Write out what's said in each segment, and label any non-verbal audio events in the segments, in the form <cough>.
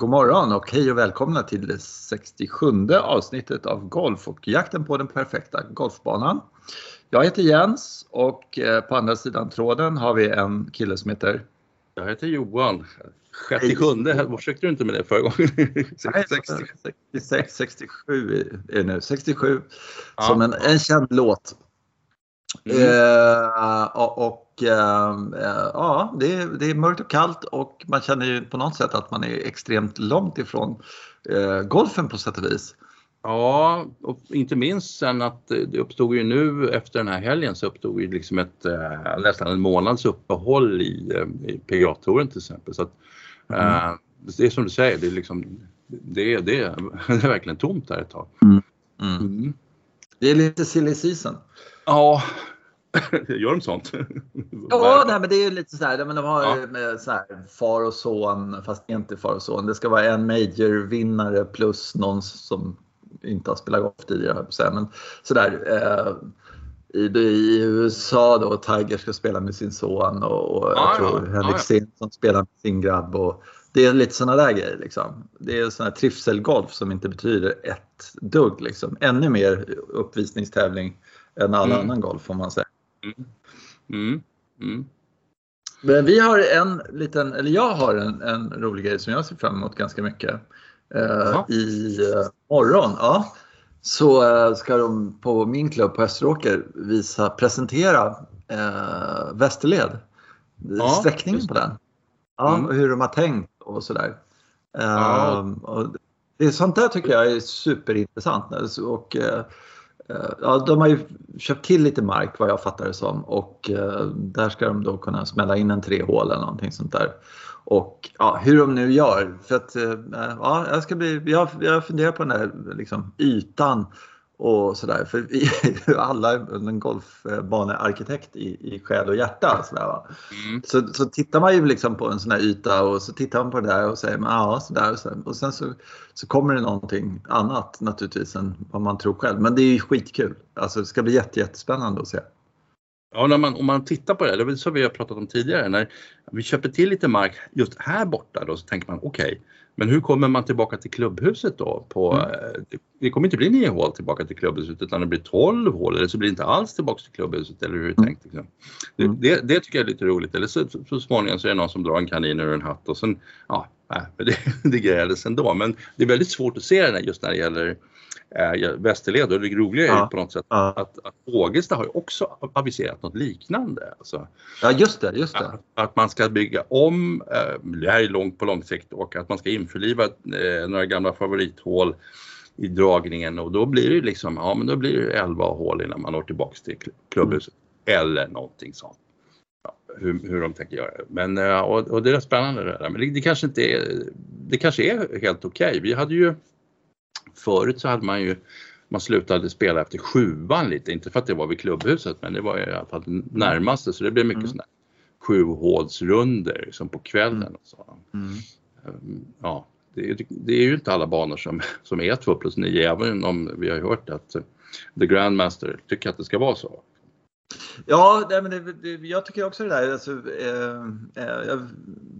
God morgon och hej och välkomna till det 67 avsnittet av Golf och jakten på den perfekta golfbanan. Jag heter Jens och eh, på andra sidan tråden har vi en kille som heter Jag heter Johan. 67, försökte du inte med det förra gången? <laughs> 66, 67 är det nu. 67 ja. som en, en känd låt. Mm. Eh, och eh, ja, det är, det är mörkt och kallt och man känner ju på något sätt att man är extremt långt ifrån eh, golfen på sätt och vis. Ja, och inte minst sen att det uppstod ju nu efter den här helgen så uppstod ju liksom ett eh, nästan en månads uppehåll i, eh, i PGA-touren till exempel. Så att, mm. det är som du säger, det är, liksom, det, det, <laughs> det är verkligen tomt där ett tag. Mm. Mm. mm. Det är lite silly season. Ja, <laughs> Gör de sånt? ja, nej, men det är lite så här, men de har ja. så här, far och son, fast inte far och son. Det ska vara en major-vinnare plus någon som inte har spelat golf tidigare, men sådär. Eh, i, I USA då, Tiger ska spela med sin son och, och ja, jag tror ja, Henrik ja, Stenson spelar med sin grabb. Och, det är lite sådana där grejer. Liksom. Det är sån här trivselgolf som inte betyder ett dugg. Liksom. Ännu mer uppvisningstävling än all mm. annan golf får man säga. Mm. Mm. Mm. Men vi har en liten, eller jag har en, en rolig grej som jag ser fram emot ganska mycket. Uh, I uh, morgon ja, så uh, ska de på min klubb på Österåker visa, presentera uh, Västerled. Ja, sträckningen på den. Ja, mm. och hur de har tänkt och sådär. Ja. Och det, sånt där tycker jag är superintressant. Och, Eh, Eh, ja, de har ju köpt till lite mark vad jag fattar det som och eh, där ska de då kunna smälla in en tre hål eller någonting sånt där. Och ja, hur de nu gör. För att, eh, ja, jag, ska bli, jag, jag funderar på den där liksom, ytan och sådär. För vi <laughs> alla en golfbanearkitekt i, i själ och hjärta. Sådär, va? Mm. Så, så tittar man ju liksom på en sån här yta och så tittar man på det där och säger ja sådär. Och sen, och sen så, så kommer det någonting annat naturligtvis än vad man tror själv. Men det är ju skitkul. Alltså det ska bli jätte, jättespännande att se. Ja, när man, om man tittar på det, det är så vi har pratat om tidigare, när vi köper till lite mark just här borta då så tänker man okej, okay, men hur kommer man tillbaka till klubbhuset då? På, mm. Eh, det kommer inte bli nio hål tillbaka till klubbhuset utan det blir 12 hål eller så blir det inte alls tillbaka till klubbhuset eller hur är det mm. tänkt? Liksom. Det, mm. det, det, tycker jag är lite roligt. Eller så, så småningom så är det någon som drar en kanin ur en hatt och sen, ja, <laughs> det, det grejades ändå. Men det är väldigt svårt att se det just när det gäller eh, Västerled och det roliga är ja. på något sätt ja. att, att Ågesta har ju också aviserat något liknande. Alltså, ja just det, just det. Att, att man ska bygga om, eh, det här är långt på lång sikt och att man ska införliva eh, några gamla favorithål i dragningen och då blir det liksom, ja men då blir det 11 hål innan man når tillbaks till klubbhuset. Mm. Eller någonting sånt. Ja, hur, hur de tänker göra. Men, eh, och, och det är spännande det där. Men det, det, kanske inte är, det kanske är helt okej. Okay. Vi hade ju Förut så hade man ju man slutade spela efter sjuan lite, inte för att det var vid klubbhuset men det var i alla fall närmaste så det blev mycket mm. sådana sjuhålsrunder liksom på kvällen. Och så. Mm. Ehm, ja, det, det, är ju inte alla banor som, som är 2 plus 9 även om vi har hört att The Grandmaster tycker att det ska vara så. Ja, det, men det, det, jag tycker också det där. Alltså, eh, eh,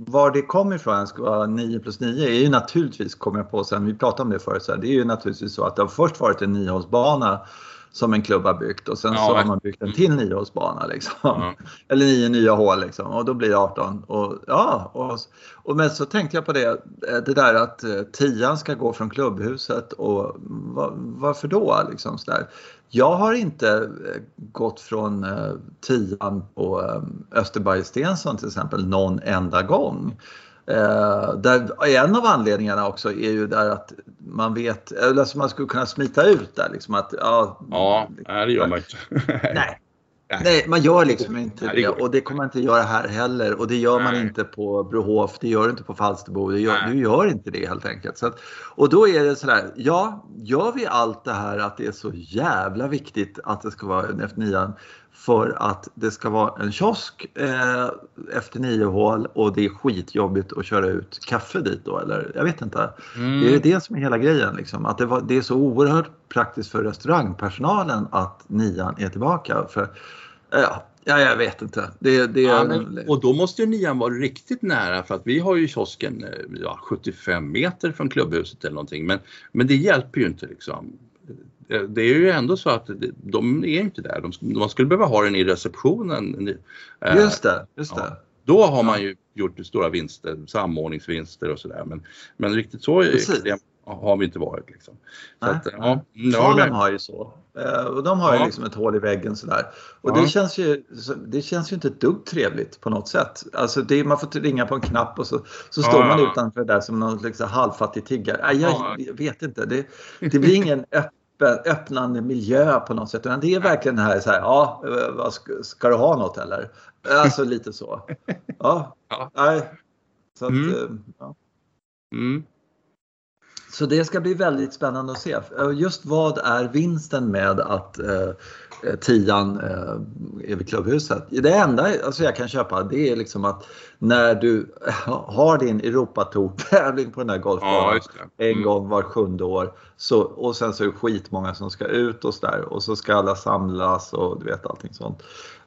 var det kommer ifrån, ska vara 9 plus 9, är ju naturligtvis, kommer jag på sen, vi pratade om det förut, så här, det är ju naturligtvis så att det har först varit en niohålsbana som en klubb har byggt och sen ja, så har man byggt en till niohålsbana. Liksom. Ja. <laughs> Eller nio nya hål liksom, och då blir det 18. Och, ja, och, och, men så tänkte jag på det, eh, det där att eh, tian ska gå från klubbhuset och var, varför då? Liksom, så där. Jag har inte eh, gått från tian på Österberg Stensson till exempel någon enda gång. Eh, där, en av anledningarna också är ju där att man vet, eller alltså man skulle kunna smita ut där liksom att ja. Ja, det gör man inte. <laughs> nej. Nej, man gör liksom inte nej, det, och det kommer man inte göra här heller och det gör man inte på Brohof, det gör du inte på Falsterbo, det gör, du gör inte det helt enkelt. Så att, och då är det sådär, ja, gör vi allt det här att det är så jävla viktigt att det ska vara en F9 för att det ska vara en kiosk eh, efter nio hål och det är skitjobbigt att köra ut kaffe dit då eller jag vet inte. Mm. Det är det som är hela grejen liksom. Att det, var, det är så oerhört praktiskt för restaurangpersonalen att nian är tillbaka. För, eh, Ja, jag vet inte. Det, det, ja, men, och då måste ju nian vara riktigt nära för att vi har ju kiosken ja, 75 meter från klubbhuset eller någonting. Men, men det hjälper ju inte liksom. Det är ju ändå så att de är inte där. De, man skulle behöva ha den i receptionen. Just det, just det. Ja. Då har man ju gjort stora vinster, samordningsvinster och sådär. Men, men riktigt så extremt har vi inte varit. Liksom. Så att, ja, Salem har ju så. Eh, och de har ju liksom ett hål i väggen sådär. Och ja. det, känns ju, det känns ju inte ett dugg trevligt på något sätt. Alltså det, man får ringa på en knapp och så, så står man utanför där som någon liksom halvfattig tiggare. Jag, jag vet inte. Det, det blir ingen <laughs> öppen, öppnande miljö på något sätt. Utan det är verkligen det här, så här ja, vad ska, ska, du ha något eller? Alltså lite så. <laughs> Ja, nej. Så att, mm. Eh, ja. Mm. Så det ska bli väldigt spännande att se. Just vad är vinsten med att eh, tian eh, vid klubbhuset? Det enda alltså jag kan köpa det är liksom att när du <laughs> har din Europatour-tävling på den här golfbanan ja, mm. en gång var sjunde år så, och sen så är det skitmånga som ska ut och så där och så ska alla samlas och du vet allting sånt.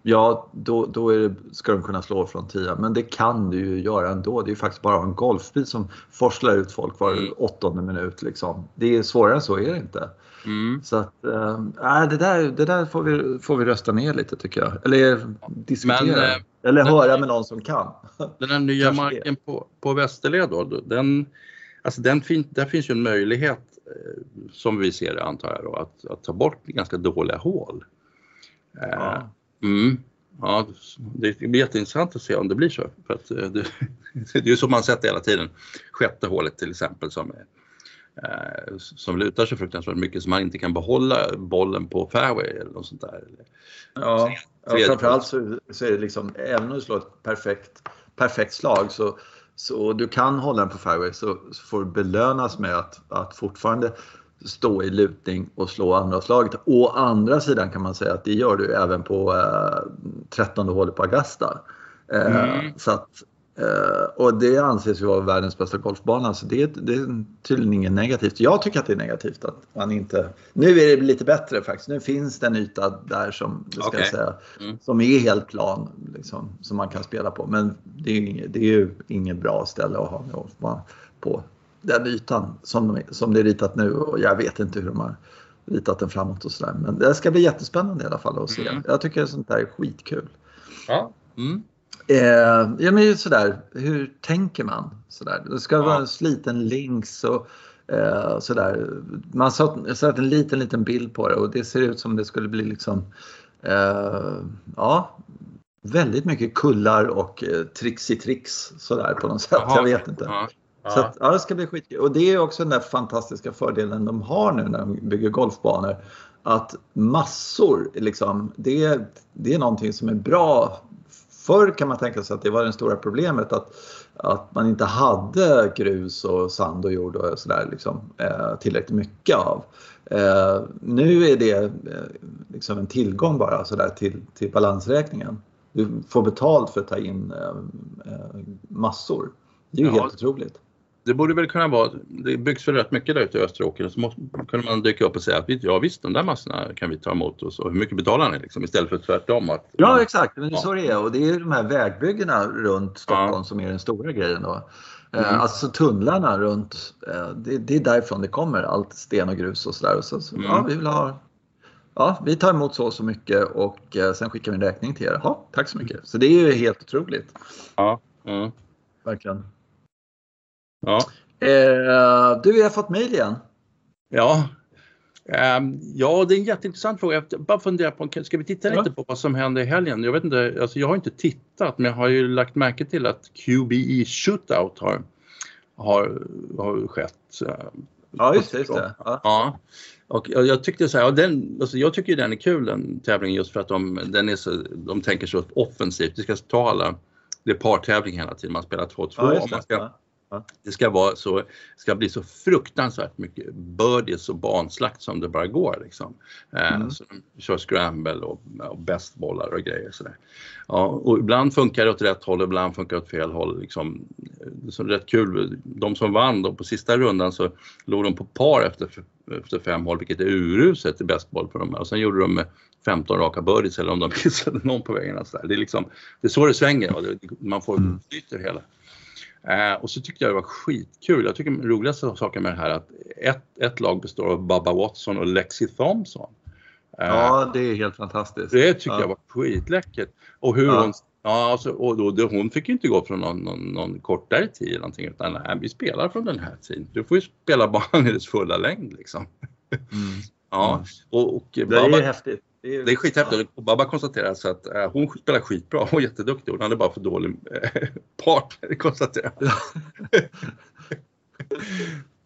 Ja, då, då det, ska de kunna slå från 10. Men det kan du ju göra ändå. Det är ju faktiskt bara en golfbil som forslar ut folk var mm. åttonde minut. Liksom. Det är svårare än så är det inte. Mm. Så att, äh, det, där, det där får vi, får vi rösta ner lite tycker jag. Eller diskutera. Men, äh, Eller höra med någon som kan. <laughs> Den här nya marken på, på Västerled då, den, alltså den fin, där finns ju en möjlighet eh, som vi ser det antar jag då, att, att ta bort ganska dåliga hål. Ja. Mm. Ja, det blir jätteintressant att se om det blir så. För att eh, det, <laughs> det är ju så man sett hela tiden. Sjätte hålet till exempel som, eh, som lutar sig fruktansvärt mycket så man inte kan behålla bollen på fairway eller något sånt där. Ja, ja framförallt så, så är det liksom, även om du slår ett perfekt, perfekt slag så, så du kan hålla den på fairway så, så får du belönas med att, att fortfarande stå i lutning och slå andra slaget. Å andra sidan kan man säga att det gör du även på eh, 13 hålet på Augusta. Eh, mm. så att, eh, och det anses ju vara världens bästa golfbana så det, det är tydligen inget negativt. Jag tycker att det är negativt att man inte... Nu är det lite bättre faktiskt. Nu finns det en yta där som, ska okay. säga, mm. som är helt plan liksom, som man kan spela på. Men det är, det är ju inget bra ställe att ha golfbana på den ytan som, som det är ritat nu och jag vet inte hur de har ritat den framåt och sådär. Men det ska bli jättespännande i alla fall att se. Mm. Jag tycker sånt där är skitkul. Ja. Mm. Eh, ja men sådär, hur tänker man? Sådär. Det ska ja. vara en sliten links och eh, sådär. Man har satt en liten, liten bild på det och det ser ut som det skulle bli liksom eh, ja, väldigt mycket kullar och eh, tricks sådär på något sätt. Aha. Jag vet inte. Ja. Så att, ja, det ska bli skitkul. Och det är också den där fantastiska fördelen de har nu när de bygger golfbanor. Att massor, liksom, det, det är någonting som är bra. Förr kan man tänka sig att det var det stora problemet att, att man inte hade grus och sand och jord och sådär liksom, eh, tillräckligt mycket av. Eh, nu är det eh, liksom en tillgång bara sådär till, till balansräkningen. Du får betalt för att ta in eh, eh, massor. Det är ju ja. helt otroligt det borde väl kunna vara, det byggs väl rätt mycket där ute i Österåker så måste, kunde man dyka upp och säga att ja visst de där massorna kan vi ta emot oss och hur mycket betalar ni liksom istället för tvärtom. Att ja man, exakt, men ja. så det är och det är de här vägbyggena runt Stockholm ja. som är den stora grejen då. Eh, mm. Alltså tunnlarna runt, eh, det, det, är därifrån det kommer allt sten och grus och sådär. Så, så, mm. ja, vi vill ha Ja, vi tar emot så och så mycket och eh, sen skickar vi en räkning till er. Ja, tack så mycket. Så det är ju helt otroligt. Ja. Mm. Verkligen. Ja. Eh, du, jag har fått mejl igen. Ja. Um, ja, det är en jätteintressant fråga. Jag bara funderar på, ska vi titta ja. lite på vad som hände i helgen? Jag vet inte, alltså jag har inte tittat men jag har ju lagt märke till att QBE Shootout har, har, har skett. Ja, just det. Just det. Ja. ja. Och jag tyckte så här, den, alltså jag tycker den är kul den tävlingen just för att de, den är så, de tänker så offensivt. Vi ska ta alla, det är partävling hela tiden, man spelar 2-2 ja, och man ska det ska, vara så, ska bli så fruktansvärt mycket birdies och banslakt som det bara går. Liksom. Eh, mm. Så de kör scramble och, och bästbollar och grejer. Sådär. Ja, och ibland funkar det åt rätt håll, ibland funkar det åt fel håll. Liksom. Det är rätt kul. De som vann då på sista rundan så låg de på par efter efter fem hål, vilket är uruset i bäst boll på de här. Och sen gjorde de 15 raka birdies eller om de <laughs> missade någon på vägen. Så där. Det, är liksom, det är så det svänger och det, man får mm. flyt hela. Eh, och så tyckte jag det var skitkul. Jag tycker den roligaste saken med det här är att ett, ett lag består av Bubba Watson och Lexi Thompson. Eh, ja, det är helt fantastiskt. Det tycker ja. jag var skitläckert. Och hur ja. hon Ja, alltså, och då, då, hon fick ju inte gå från någon, någon, någon kortare tid eller någonting utan nej, vi spelar från den här tiden. Du får ju spela banan i dess fulla längd liksom. Mm. <laughs> ja, mm. och, och det Baba, är häftigt. Det är, det är skithäftigt. Och Babba konstaterar så att äh, hon spelar skitbra. Hon är jätteduktig. Hon hade bara för dålig äh, partner <laughs> konstaterar <laughs>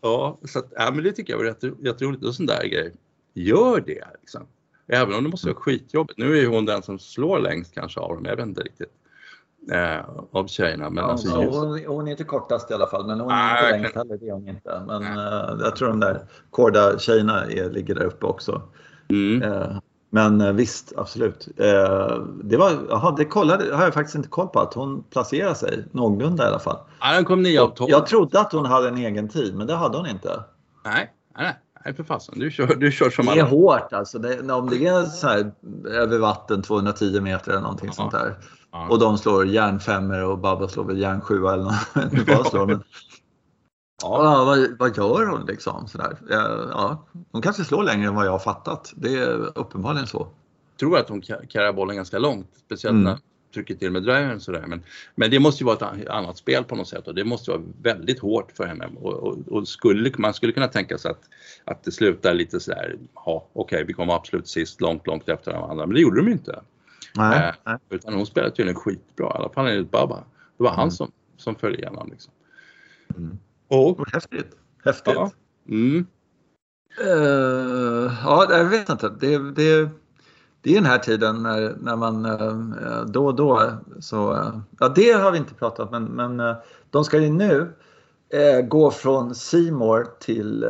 Ja, så att, äh, men det tycker jag var jätteroligt. Och sån där grej. Gör det liksom. Även om det måste vara skitjobbigt. Nu är ju hon den som slår längst kanske av dem, jag vet inte riktigt. Eh, av tjejerna. Men ja, alltså just... hon, hon, är inte kortast i alla fall, men hon är inte längst heller. Det är hon inte. Men eh, jag tror de där korda tjejerna är, ligger där uppe också. Mm. Eh, men eh, visst, absolut. Eh, det, var, aha, det kollade, har jag faktiskt inte koll på, att hon placerade sig någorlunda i alla fall. Ja, den kom 9 av 12. Jag trodde att hon hade en egen tid, men det hade hon inte. Nej, nej. Nej för fasen, du kör, du kör som alla. Det är hårt alltså. Det, om det är så här, över vatten 210 meter eller någonting ja. sånt där. Ja. Och de slår järnfemmor och Babba slår väl järnsjua eller något. <laughs> vad slår, men, ja. vad, vad, gör hon liksom? Sådär. Ja, hon kanske slår längre än vad jag har fattat. Det är uppenbarligen så. Jag tror att hon karrar bollen ganska långt. Speciellt mm. när trycker till med drivern sådär. Men, men det måste ju vara ett annat spel på något sätt och det måste vara väldigt hårt för henne. Och, och, och skulle, man skulle kunna tänka sig att, att det slutar lite sådär, ja okej okay, vi kommer absolut sist långt, långt efter de andra. Men det gjorde de inte. Nej, eh, Utan hon spelade tydligen skitbra, i alla fall enligt Baba. Det var han mm. som, som föll igenom. Liksom. Mm. Och, häftigt. Häftigt. Ja. Mm. Uh, ja, jag vet inte. Det, det, det är den här tiden när, när man eh, då och då så, eh, ja det har vi inte pratat men, men eh, de ska ju nu gå från Seymour till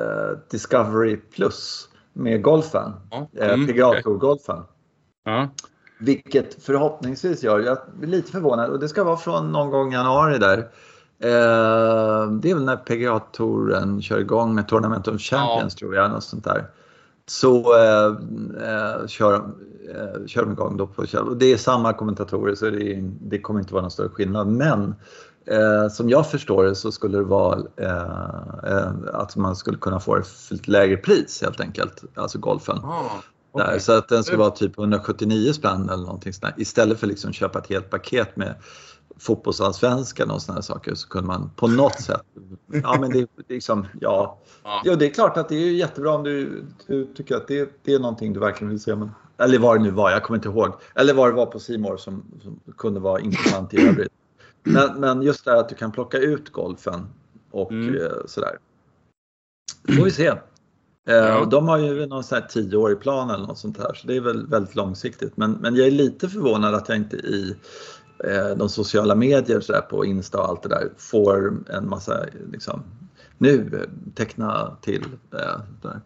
Discovery Plus med golfen, mm, PGA Tour-golfen. Ja. Vilket förhoppningsvis gör, jag är lite förvånad, och det ska vara från någon gång i januari där. Det är väl när PGA Touren kör igång med Tournament of Champions ja. tror jag, något sånt där så eh, eh, kör, eh, kör de igång då på och Det är samma kommentatorer så det, det kommer inte vara någon större skillnad. Men eh, som jag förstår det så skulle det vara eh, eh att man skulle kunna få det för lite lägre pris helt enkelt, alltså golfen. Ah, okay. Där, så att den skulle vara typ 179 spänn eller någonting sånt istället för liksom köpa ett helt paket med fotbollsallsvenskan och sådana saker så kunde man på något sätt, <laughs> ja men det är liksom, ja. ja. det är klart att det är jättebra om du, du tycker att det, det är någonting du verkligen vill se. Men, eller vad det nu var, jag kommer inte ihåg. Eller vad det var på Simor som, som kunde vara intressant i övrigt. Men, men just det här att du kan plocka ut golfen och mm. eh, sådär. får vi se. Eh, ja. De har ju någon sån här tioårig plan eller något sånt här så det är väl väldigt långsiktigt. Men, men jag är lite förvånad att jag inte i de sociala medier så där, på Insta och allt det där får en massa liksom, nu teckna till äh, där,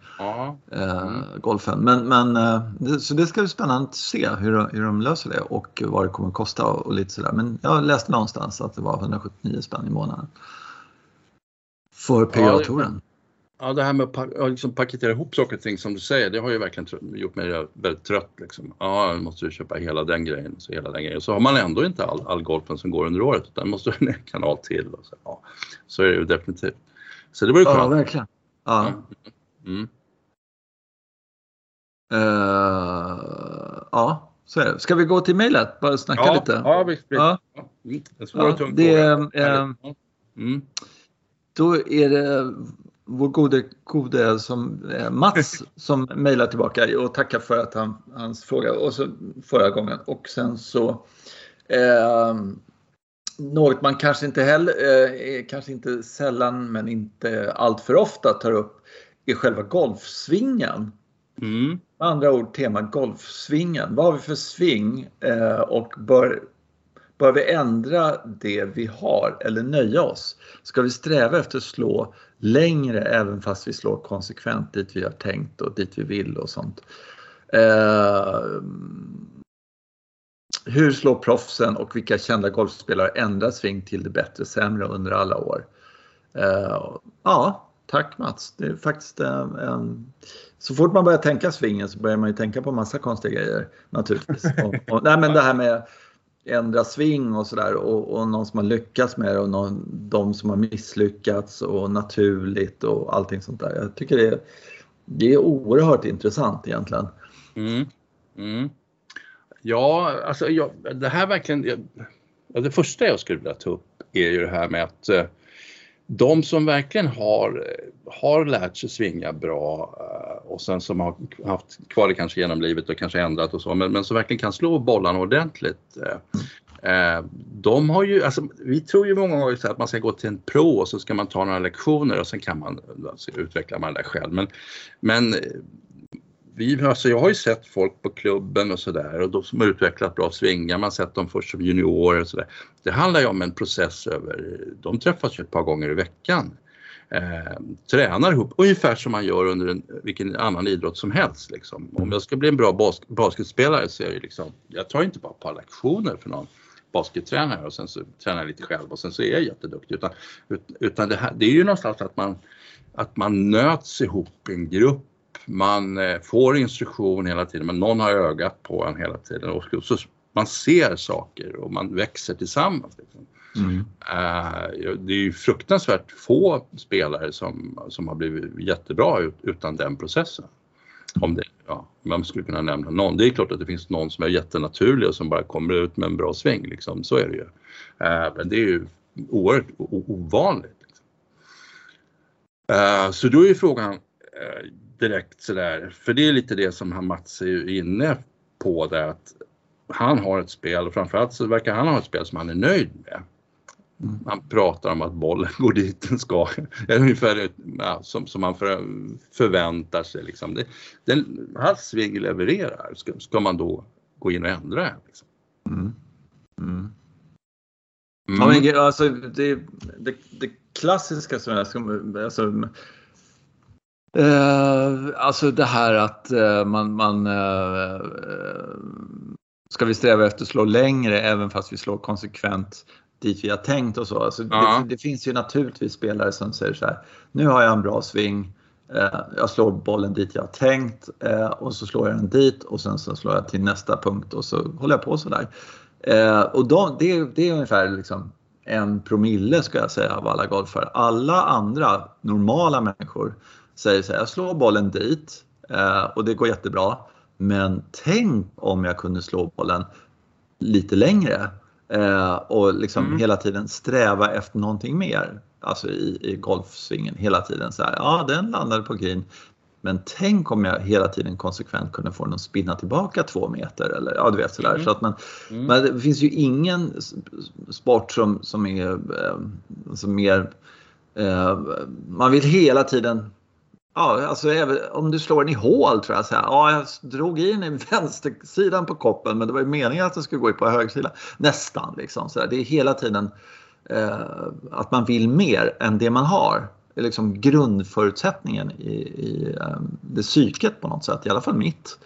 mm. golfen. Men, men äh, så det ska bli spännande att se hur, hur de löser det och vad det kommer att kosta och, och lite sådär. Men jag läste någonstans att det var 179 spänn i månaden. För PGA-touren. Ja, det här med att liksom paketera ihop saker och ting som du säger, det har ju verkligen gjort mig väldigt trött. Liksom. Ja, nu måste du köpa hela den grejen och så hela den grejen. Så har man ändå inte all, all golfen som går under året utan måste <laughs> en kanal till. Och så, ja, så är det ju definitivt. Så det var ju skönt. Ja, verkligen. Ja. Mm. Uh, ja, så är det. Ska vi gå till mejlet? Bara snacka ja, lite? Ja, visst. Ja. Mm. En svår ja, det, äh, mm. Då är det vår gode, gode som, eh, Mats <laughs> som mejlar tillbaka och tackar för att han, hans fråga och så förra gången. Och sen så eh, något man kanske inte heller, eh, kanske inte sällan men inte allt för ofta tar upp är själva golfsvingen. Mm. Med andra ord tema golfsvingen. Vad har vi för sving eh, och bör Bör vi ändra det vi har eller nöja oss? Ska vi sträva efter att slå längre även fast vi slår konsekvent dit vi har tänkt och dit vi vill och sånt? Eh, hur slår proffsen och vilka kända golfspelare ändrar sving till det bättre sämre under alla år? Eh, ja, tack Mats. Det är faktiskt en, en, så fort man börjar tänka svingen så börjar man ju tänka på massa konstiga grejer naturligtvis. och, och, nej men det här med ändra sving och sådär och, och någon som har lyckats med det och någon, de som har misslyckats och naturligt och allting sånt där. Jag tycker det är, det är oerhört intressant egentligen. Mm. Mm. Ja, alltså jag, det här verkligen, jag, det första jag skulle vilja ta upp är ju det här med att eh, de som verkligen har, har lärt sig svinga bra eh, och sen som har haft kvar det kanske genom livet och kanske ändrat och så, men, men som verkligen kan slå bollarna ordentligt. Eh, eh, de har ju, alltså, vi tror ju många gånger att man ska gå till en pro och så ska man ta några lektioner och sen kan man alltså, utveckla man det själv. Men, men vi, alltså jag har ju sett folk på klubben och sådär och de som har utvecklat bra svingar, man har sett dem först som juniorer och sådär. Det handlar ju om en process över, de träffas ju ett par gånger i veckan. Eh, tränar ihop, ungefär som man gör under en, vilken annan idrott som helst. Liksom. Om jag ska bli en bra bas basketspelare så är det liksom, jag tar inte bara ett par lektioner för någon baskettränare och sen så tränar jag lite själv och sen så är jag jätteduktig. Utan, utan det, här, det är ju någonstans att man, att man nöts ihop i en grupp man eh, får instruktion hela tiden men någon har ögat på en hela tiden och så man ser saker och man växer tillsammans. Liksom. Mm. Uh, det är ju fruktansvärt få spelare som, som har blivit jättebra ut, utan den processen. Om det, ja, man skulle kunna nämna någon. Det är klart att det finns någon som är jättenaturlig och som bara kommer ut med en bra sväng, liksom. så är det ju. Uh, men det är ju oerhört ovanligt. Liksom. Så då är ju frågan, direkt sådär, för det är lite det som Mats är inne på där att han har ett spel och framförallt så verkar han ha ett spel som han är nöjd med. Mm. Han pratar om att bollen går dit den ska, <laughs> ungefär ja, som, som man för, förväntar sig. Liksom. Det, den, hans sving levererar, ska, ska, man då gå in och ändra? Liksom? Mm. Mm. Ja, men, alltså, det, det, det klassiska som jag, alltså, Uh, alltså det här att uh, man, man uh, ska vi sträva efter att slå längre även fast vi slår konsekvent dit vi har tänkt och så. Alltså, det, det, finns ju naturligtvis spelare som säger så här, nu har jag en bra sving, jag slår bollen dit jag har tänkt och så slår jag den dit och sen så slår jag till nästa punkt och så håller jag på sådär. och då, det, det är ungefär liksom en promille ska jag säga av alla golfare. Alla andra normala människor säger så här, jag slår bollen dit eh, och det går jättebra. Men tänk om jag kunde slå bollen lite längre eh, och liksom mm. hela tiden sträva efter någonting mer. Alltså i, i golfsvingen hela tiden så här, ja den landade på green. Men tänk om jag hela tiden konsekvent kunde få den att spinna tillbaka två meter eller ja du vet sådär. Mm. Så att man, mm. men det finns ju ingen sport som, som är eh, som mer eh, man vill hela tiden Ja, alltså om du slår den i hål tror jag. Så här, ja, jag drog i den i <laughs> vänstersidan på koppen men det var ju meningen att den skulle gå i på högersidan. Nästan liksom. Så här, det är hela tiden eh, att man vill mer än det man har. Det är liksom grundförutsättningen i, i um, det psyket på något sätt, i alla fall mitt.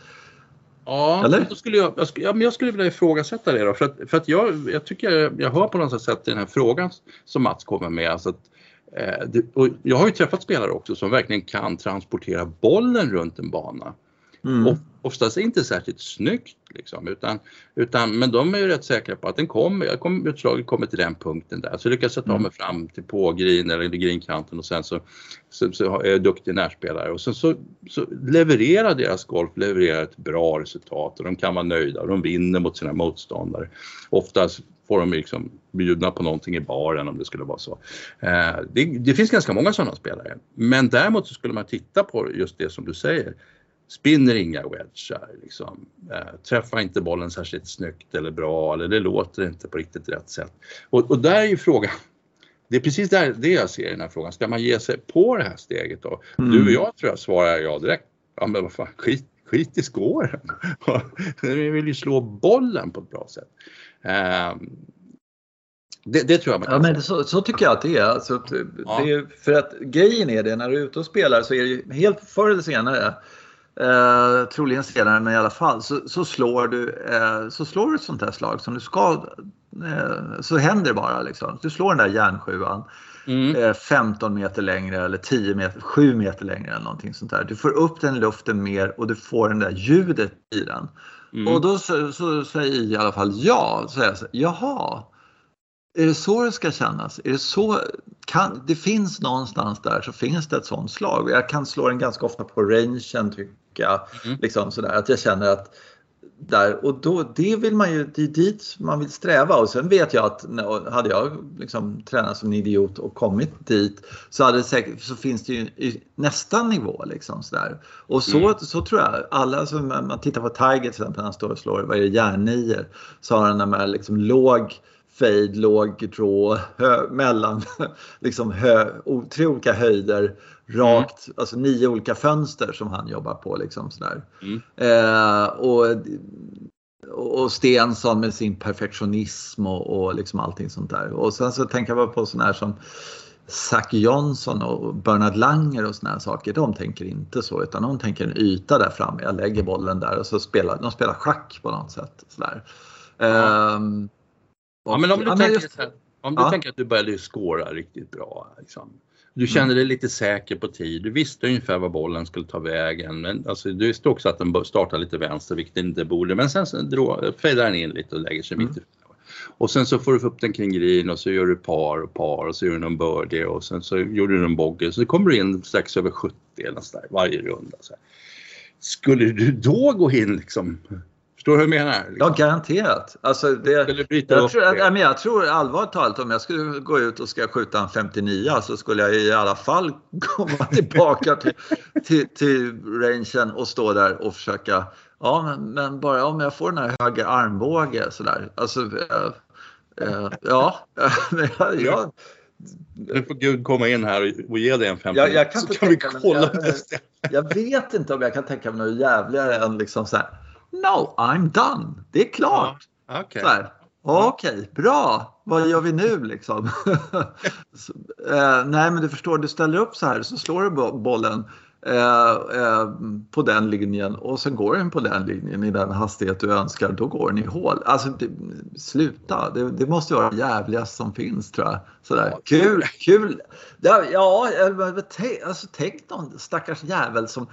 Ja, Eller? Då skulle jag, jag, skulle, ja, men jag skulle vilja ifrågasätta det då. För att, för att jag, jag tycker jag hör på något sätt den här frågan som Mats kommer med. Alltså att, Eh, och jag har ju träffat spelare också som verkligen kan transportera bollen runt en bana. Mm. Och oftast inte särskilt snyggt liksom, utan, utan, men de är ju rätt säkra på att den kommer, kom, utslaget kommer till den punkten där. Så lyckas jag ta mm. mig fram till pågrin eller grinkanten och sen så, så, så är jag duktig närspelare och sen så, så levererar deras golf levererar ett bra resultat och de kan vara nöjda och de vinner mot sina motståndare. Oftast får de liksom bjudna på någonting i baren om det skulle vara så. Eh, det, det, finns ganska många sådana spelare. Men däremot så skulle man titta på just det som du säger. Spinner inga wedgar, liksom. eh, träffar inte bollen särskilt snyggt eller bra eller det låter inte på riktigt rätt sätt. Och, och där är ju frågan, det är precis där, det jag ser i den här frågan, ska man ge sig på det här steget då? Mm. Du och jag tror jag svarar ja direkt. Ja men vad fan, skit, skit i skåren. <laughs> Vi vill ju slå bollen på ett bra sätt. Ehm, det, det, tror jag man kan ja, men så, så, tycker jag att det är. Alltså, ja. det är. För att grejen är det, när du är ute och spelar så är det ju helt förr eller senare eh, troligen senare men i alla fall, så, så slår du eh, så slår du ett sånt här slag som du ska, eh, så händer det bara liksom. Du slår den där järnsjuan. Mm. 15 eh, meter längre eller 10 meter, 7 meter längre eller någonting sånt där. Du får upp den luften mer och du får den där ljudet i den. Mm. Och då så, så, säger i alla fall ja. Så jag så, Jaha, är det så det ska kännas? Är det så? Kan, det finns någonstans där så finns det ett sånt slag. Jag kan slå den ganska ofta på rangen tycker jag. Mm. Liksom sådär, att jag känner att där och då, det vill man ju, det är dit man vill sträva och sen vet jag att hade jag liksom tränat som en idiot och kommit dit så, hade säkert, så finns det ju nästa nivå liksom sådär. Och så, mm. så tror jag alla som man tittar på Tiger till exempel han står och slår, vad är det, järnior, så har han den här liksom låg fade, låg draw, hö, mellan <laughs> liksom hö, tre olika höjder rakt, mm. alltså nio olika fönster som han jobbar på. Liksom sådär. Mm. Eh, och, och Stensson med sin perfektionism och, och liksom allting sånt där. Och sen så tänker jag på sådana här som Zac Johnson och Bernard Langer och såna här saker, de tänker inte så utan de tänker en yta där framme. Jag lägger bollen där och så spelar de spelar schack på något sätt. Sådär. Ja. Um, ja, men om du, ja, tänker, just, om du ja. tänker att du började skåra riktigt bra. Liksom. Du kände dig lite säker på tid. Du visste ungefär var bollen skulle ta vägen. Men alltså, du visste också att den startar lite vänster, vilket den inte borde. Men sen fejdar den in lite och lägger sig mm. mitt. Och sen så får du upp den kring green och så gör du par och par och så gör du någon birdie och sen så gjorde du en bogey. Så kommer du in strax över 70 eller sådär, varje runda. Så Skulle du då gå in liksom Förstår du hur jag menar? Liksom? Ja, garanterat. Alltså det, jag, tror, det. jag, jag tror allvarligt talat om jag skulle gå ut och ska skjuta en 59 så skulle jag i alla fall komma <laughs> tillbaka till, till, till rangen och stå där och försöka Ja, men, men, bara om jag får den här höger armbåge sådär. Alltså, äh, äh, ja. <laughs> jag, jag, nu får Gud komma in här och ge dig en 50 jag, jag kan så kan vi kolla. Jag, jag, vet inte om jag kan tänka mig något jävligare än liksom så här No, I'm done. Det är klart. Ja, okay. Okej, okay, bra. Vad gör vi nu liksom? <laughs> så, eh, nej, men du förstår, du ställer upp så här så slår du bollen eh, eh, på den linjen och sen går den på den linjen i den hastighet du önskar. Då går den i hål. Alltså, det, sluta. Det, det måste vara det jävligaste som finns tror jag. Sådär. Ja, kul, kul. Ja, ja alltså, tänk någon stackars jävel som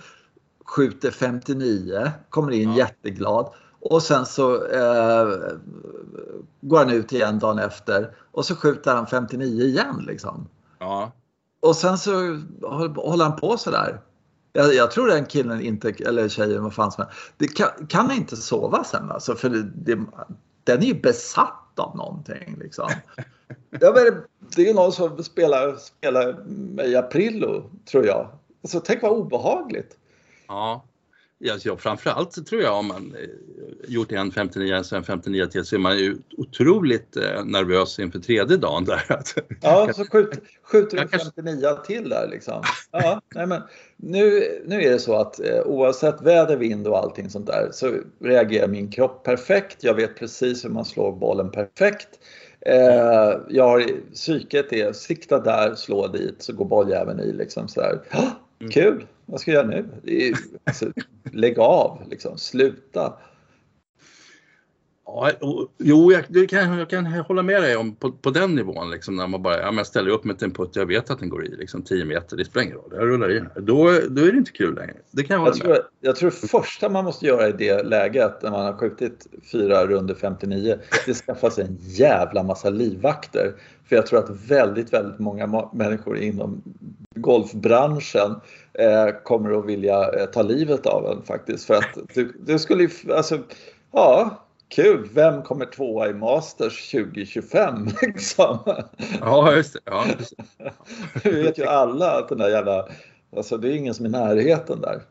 skjuter 59, kommer in ja. jätteglad och sen så eh, går han ut igen dagen efter och så skjuter han 59 igen liksom. Ja. Och sen så håller han på sådär. Jag, jag tror den killen inte, eller tjejen, vad fan som helst, kan, kan inte sova sen alltså för det, det, den är ju besatt av någonting liksom. <laughs> Jag vet, det är någon som spelar, spelar med Aprillo tror jag. Så tänk vad obehagligt. Ja. Ja, framförallt tror jag om man eh, gjort en 59 en 59 till så är man ju otroligt eh, nervös inför tredje dagen där. <laughs> Ja, så skjut, skjuter du 59 till där liksom. Ja, nej men, nu, nu är det så att eh, oavsett väder, vind och allting sånt där så reagerar min kropp perfekt. Jag vet precis hur man slår bollen perfekt. Eh, jag har, psyket är sikta där, slå dit så går bolljäveln i liksom sådär. <gasps> Mm. Kul! Vad ska jag göra nu? alltså, lägg av, liksom. sluta. Ja, jo, jag, kan, jag kan hålla med dig om på, på den nivån. Liksom, när man bara ja, jag ställer upp med en putt, jag vet att den går i liksom, 10 meter, det spelar ingen roll, jag rullar in. Då, då är det inte kul längre. Det kan jag jag tror. Jag tror första man måste göra i det läget, när man har skjutit fyra runder 59, det är att skaffa sig en jävla massa livvakter. För jag tror att väldigt, väldigt många människor inom golfbranschen kommer att vilja eh, ta livet av en faktiskt. För att du, du skulle alltså, ja, kul. Vem kommer tvåa i Masters 2025 <laughs> liksom? Ja, just det. Ja, just <laughs> det. Vi vet ju alla att den där jävla, alltså det är ingen som är i närheten där.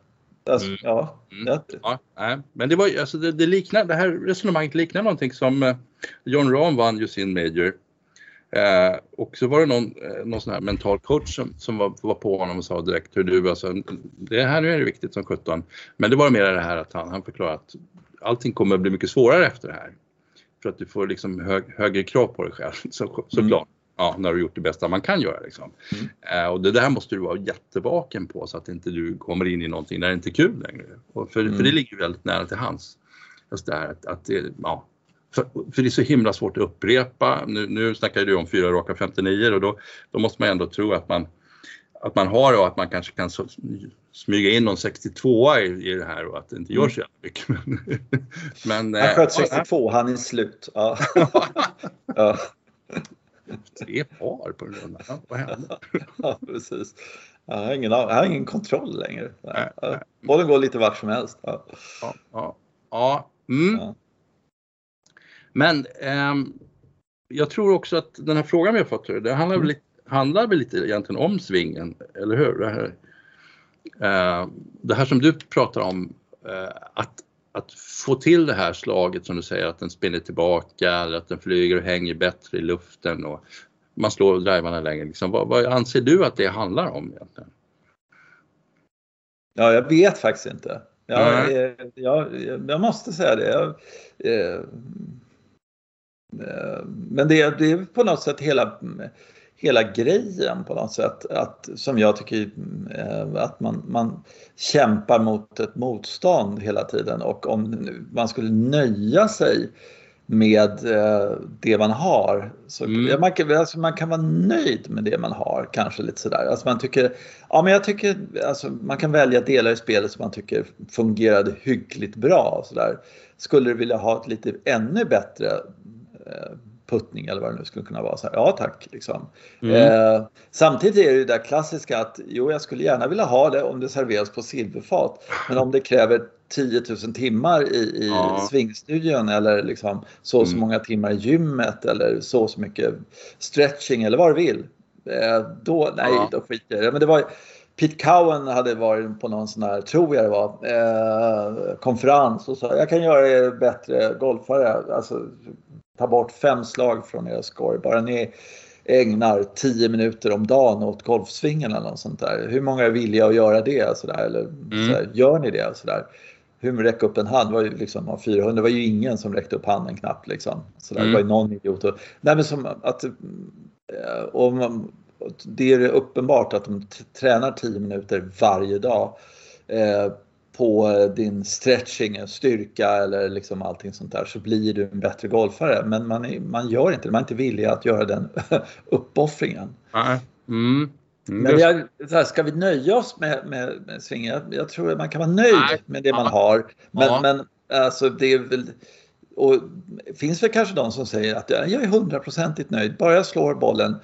Alltså, mm. Ja, mm. ja nej. Men det, var, alltså det, det, liknar, det här resonemanget liknar någonting som eh, John Rahm vann ju sin Major Eh, och så var det någon, eh, någon sån här mental coach som, som var, var på honom och sa direkt hur du alltså, det här nu är det viktigt som 17. Men det var mer det här att han, han förklarade att allting kommer att bli mycket svårare efter det här. För att du får liksom hög, högre krav på dig själv <laughs> så, såklart. ja, när du har gjort det bästa man kan göra. Liksom. Mm. Eh, och det där måste du vara jättevaken på så att inte du kommer in i någonting där det inte är kul längre. Och för, mm. för det ligger väldigt nära till hands. Just det här att, att det, ja, för, för, det är så himla svårt att upprepa. Nu, nu snackar du om fyra raka 59 och då, då måste man ändå tro att man att man har och att man kanske kan smyga in någon 62 i, i det här och att det inte gör så mycket. <laughs> Men, han sköt 62, äh, han är slut. Ja. <laughs> ja. Tre par på den där. Vad hände? <laughs> ja, precis. Jag har ingen, jag har ingen kontroll längre. Bollen går lite vart som helst. Ja. Ja, ja. ja. Mm. ja. Men ähm, jag tror också att den här frågan vi har fått, det handlar väl, lite, handlar väl lite egentligen om svingen, eller hur? Det här, äh, det här som du pratar om, äh, att att få till det här slaget som du säger att den spinner tillbaka eller att den flyger och hänger bättre i luften och man slår drivarna längre. Liksom, vad, vad anser du att det handlar om egentligen? Ja, jag vet faktiskt inte. Jag, jag, jag, jag måste säga det. Jag, eh, eh, men det, det är på något sätt hela hela grejen på något sätt. Att, som jag tycker eh, att man, man kämpar mot ett motstånd hela tiden och om man skulle nöja sig med eh, det man har. Så mm. man, kan, alltså man kan vara nöjd med det man har kanske lite sådär. Alltså man tycker, ja men jag tycker, alltså man kan välja delar i spelet som man tycker fungerade hyggligt bra. Så där. Skulle du vilja ha ett lite ännu bättre eh, puttning eller vad det nu skulle kunna vara. Så här, ja tack. Liksom. Mm. Eh, samtidigt är det ju det där klassiska att jo, jag skulle gärna vilja ha det om det serveras på silverfat. Men om det kräver 10 000 timmar i, i ja. svingstudion eller liksom så och så mm. många timmar i gymmet eller så och så mycket stretching eller vad du vill. Eh, då, nej, ja. då skiter jag i det. Men det var Pete Cowan hade varit på någon sån här, tror jag det var, eh, konferens och sa jag kan göra er bättre golfare. Alltså, ta bort fem slag från era score. Bara ni ägnar 10 minuter om dagen åt golfsvingen eller något sånt där. Hur många är villiga att göra det? Så där? Eller mm. så där, gör ni det? Så där? Hur räcka upp en hand? Var ju liksom, av 400 det var ju ingen som räckte upp handen knappt. Liksom. Så där, mm. Det var ju någon idiot. Och, nej, men som att, eh, och man, det är uppenbart att de tränar 10 minuter varje dag. Eh, på din stretching, styrka eller liksom allting sånt där så blir du en bättre golfare. Men man, är, man gör inte det, man är inte villig att göra den <laughs> uppoffringen. Mm. Mm. Men jag, här, ska vi nöja oss med, med, med svingen? Jag, jag, tror att man kan vara nöjd Nej. med det man har. Men, ja. men alltså, det är väl, och finns väl kanske de som säger att jag är hundraprocentigt nöjd, bara jag slår bollen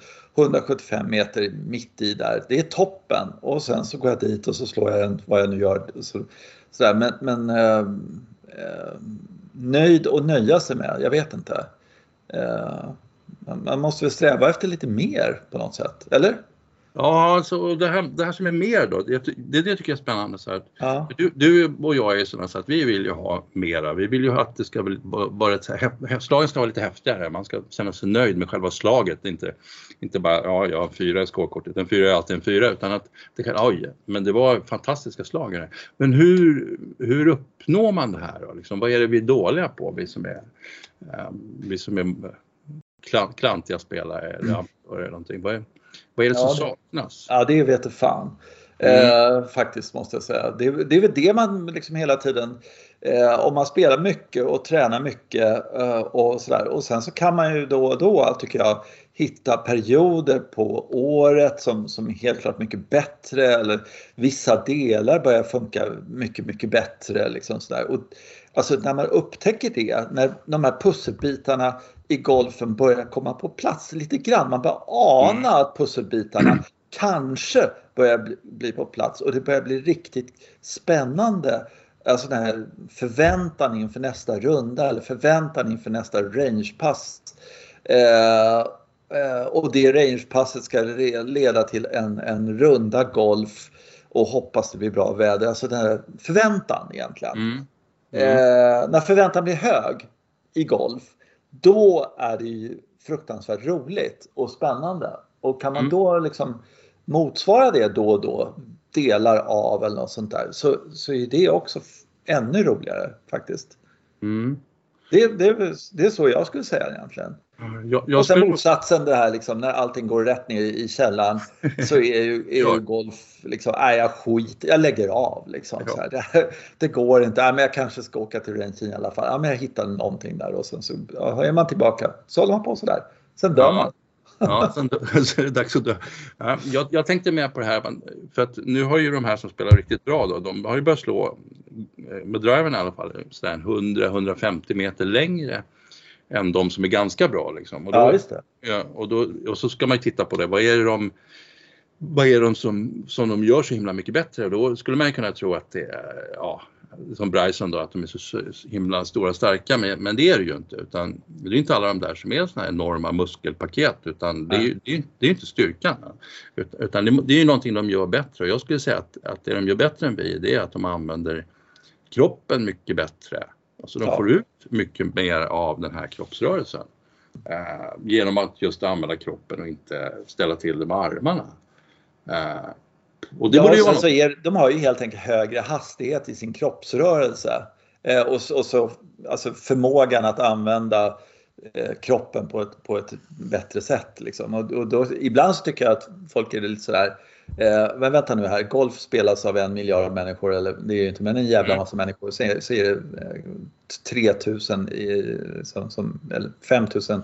175 meter mitt i där. Det är toppen och sen så går jag dit och så slår jag en, vad jag nu gör. Så, sådär. Men, men eh, eh, nöjd och nöja sig med, jag vet inte. Eh, man måste väl sträva efter lite mer på något sätt, eller? Ja, alltså det här, det här som är mer då, det, det, det tycker jag är spännande. Så ja. du, du, och jag är sådana så att vi vill ju ha mera. Vi vill ju att det ska vara ett, slagen ska vara lite häftigare. Man ska känna sig nöjd med själva slaget. Inte, inte bara, ja, jag har fyra i skålkortet. En fyra är alltid en fyra. Utan att det kan, oj, men det var fantastiska slagare. Men hur, hur uppnår man det här då? Liksom, vad är det vi är dåliga på, vi som är, um, vi som är klantiga spelare? Eller, mm. eller någonting. Vad är, vad är det som ja, saknas? Ja, det vet fan. Mm. Eh, faktiskt måste jag säga. Det, det, är väl det man liksom hela tiden eh, om man spelar mycket och tränar mycket eh, och sådär. Och sen så kan man ju då och då tycker jag hitta perioder på året som, som är helt klart mycket bättre eller vissa delar börjar funka mycket, mycket bättre. Liksom sådär. Och, alltså när man upptäcker det, när de här pusselbitarna i golfen börjar komma på plats lite grann. Man börjar ana mm. att pusselbitarna kanske börjar bli, bli, på plats och det börjar bli riktigt spännande. Alltså den här förväntan inför nästa runda eller förväntan inför nästa rangepass. Eh, eh, och det rangepasset ska leda till en, en runda golf och hoppas det blir bra väder. Alltså den här förväntan egentligen. Mm. Mm. Eh, när förväntan blir hög i golf då är det ju fruktansvärt roligt och spännande. Och kan man mm. då liksom motsvara det då och då, delar av eller något sånt där, så, så är det också ännu roligare faktiskt. Mm. Det, det, det är så jag skulle säga egentligen. Jag, jag och sen skulle... motsatsen det här liksom, när allting går rätt ner i källaren <laughs> så är ju, är ju golf liksom, nej jag skit, jag lägger av liksom. Ja. Så här, <laughs> det, det, går inte, nej, men jag kanske ska åka till Rentin i alla fall. Ja, men jag hittar någonting där och sen så ja, är man tillbaka. Så håller man på sådär. Sen dör ja. man. Ja, <laughs> sen så är det dags att dö. Ja, jag, jag, tänkte med på det här, för att nu har ju de här som spelar riktigt bra då, de har ju börjat slå, eh, med driven i alla fall, 100-150 meter längre än de som är ganska bra. Liksom. Och då, ja, det. Ja, och, då, och så ska man ju titta på det, vad är det de vad är de som, som de gör så himla mycket bättre? Då skulle man kunna tro att det är, ja, som Bryson då, att de är så himla stora och starka, men, men det är det ju inte. Utan det är inte alla de där som är såna här enorma muskelpaket, utan det är ju det det är inte styrkan. Utan det, det är ju någonting de gör bättre och jag skulle säga att, att det de gör bättre än vi, det är att de använder kroppen mycket bättre. Alltså de ja. får ut mycket mer av den här kroppsrörelsen. Eh, genom att just använda kroppen och inte ställa till det med armarna. Eh, och det ja, ju vara... är, de har ju helt enkelt högre hastighet i sin kroppsrörelse. Eh, och, och så alltså förmågan att använda eh, kroppen på ett, på ett bättre sätt. Liksom. Och, och då, ibland så tycker jag att folk är lite sådär Eh, men vänta nu här, golf spelas av en miljard människor, eller det är ju inte, men en jävla mm. massa människor. Så är, så är det eh, 3000, i, som, som, eller 5000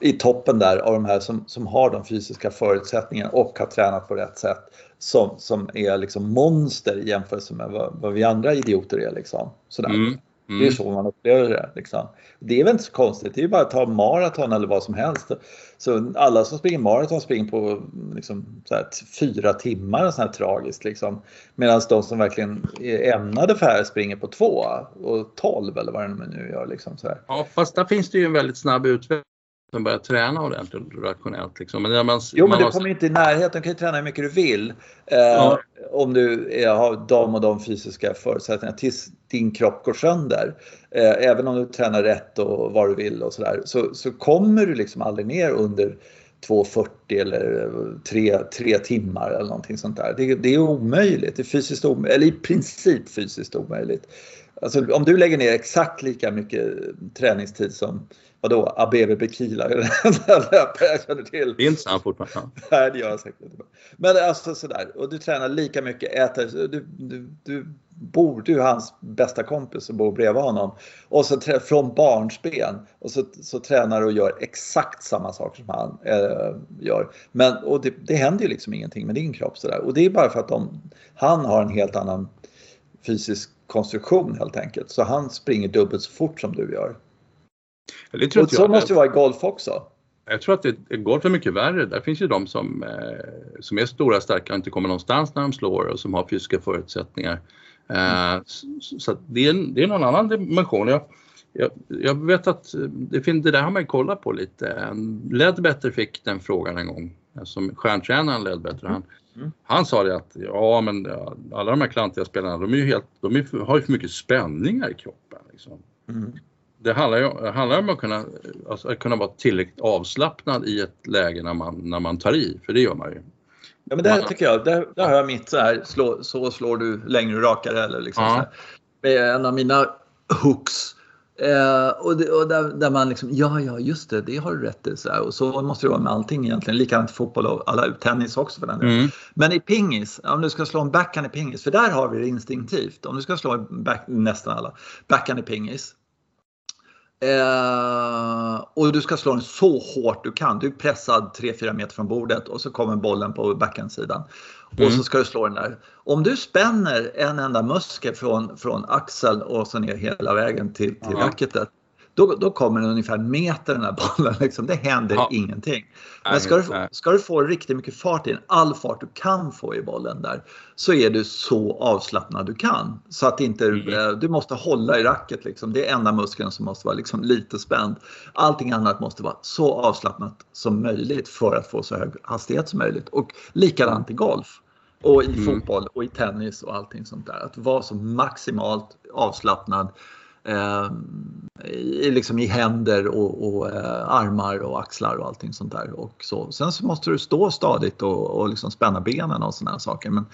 i toppen där av de här som, som har de fysiska förutsättningarna och har tränat på rätt sätt. Som, som är liksom monster i jämförelse med vad, vad vi andra idioter är. Liksom. Sådär. Mm. Mm. Det är så man upplever det. Liksom. Det är väl inte så konstigt, det är ju bara att ta maraton eller vad som helst. Så alla som springer maraton springer på liksom, här, fyra timmar och sånt här tragiskt. Liksom. Medan de som verkligen är ämnade för det här springer på två och tolv eller vad de nu gör. Liksom, så här. Ja, fast där finns det ju en väldigt snabb utveckling som börjar träna ordentligt och rationellt. Liksom. Men man, jo, men du kommer inte i närheten. Du kan ju träna hur mycket du vill. Eh, ja. Om du är, har de och de fysiska förutsättningarna tills din kropp går sönder. Eh, även om du tränar rätt och vad du vill och sådär. Så, så kommer du liksom aldrig ner under 2.40 eller 3, 3 timmar eller någonting sånt där. Det, det är omöjligt. Det är fysiskt omöjligt, eller i princip fysiskt omöjligt. Alltså, om du lägger ner exakt lika mycket träningstid som vadå, Abebe Bekila <laughs> den löpare jag känner till. Det är inte sant fortfarande. Nej, det gör jag säkert inte. Men alltså sådär, och du tränar lika mycket, äter, du, du, du bor, du är hans bästa kompis och bor bredvid honom. Och så från barnsben och så, så tränar du och gör exakt samma saker som han äh, gör. Men, och det, det händer ju liksom ingenting med din kropp sådär. Och det är bara för att de, han har en helt annan fysisk konstruktion helt enkelt. Så han springer dubbelt så fort som du gör. Det tror och så jag, måste det vara i golf också. Jag tror att det, golf är mycket värre. Där finns ju de som, eh, som är stora, starka och inte kommer någonstans när de slår och som har fysiska förutsättningar. Eh, så, så det, är, det är någon annan dimension. Jag, jag, jag vet att det, finns, det där har man kollat på lite. Ledbetter fick den frågan en gång, som stjärntränaren Ledbetter. Han, mm. han sa det att ja men alla de här klantiga spelarna de, är ju helt, de är, har ju för mycket spänningar i kroppen. Liksom. Mm det handlar ju handlar om att kunna, alltså att kunna vara tillräckligt avslappnad i ett läge när man, när man tar i, för det gör man ju. Ja men det tycker jag, där, där har jag mitt så här, slå, så slår du längre och rakare eller liksom ja. En av mina hooks Eh, och, det, och där, där, man liksom, ja, ja, just det, det har du rätt i. Så här. Och så måste det vara med allting egentligen. Likadant fotboll och alla tennis också för den mm. Men i pingis, om du ska slå en backhand i pingis, för där har vi det instinktivt. Om du ska slå en back, nästan alla, backhand i pingis. Eh, och du ska slå den så hårt du kan. Du är pressad 3-4 meter från bordet och så kommer bollen på backhandsidan. Mm. Och så ska du slå den där. Om du spänner en enda muskel från, från axeln och så ner hela vägen till, till racketet då, då kommer den ungefär en meter den här bollen. <laughs> Liksom. Det händer ja. ingenting. Men ska du, ska du få riktigt mycket fart i den, all fart du kan få i bollen där, så är du så avslappnad du kan. Så att inte, mm. Eh, du måste hålla i racket. Liksom. Det är enda muskeln som måste vara liksom lite spänd. Allting annat måste vara så avslappnat som möjligt för att få så hög hastighet som möjligt. Och likadant i golf. Och i mm. fotboll och i tennis och allting sånt där. Att vara så maximalt avslappnad i, liksom i händer och, och eh, armar och axlar och allting sånt där. Och så. Sen så måste du stå stadigt och, och liksom spänna benen och sådana saker. Men,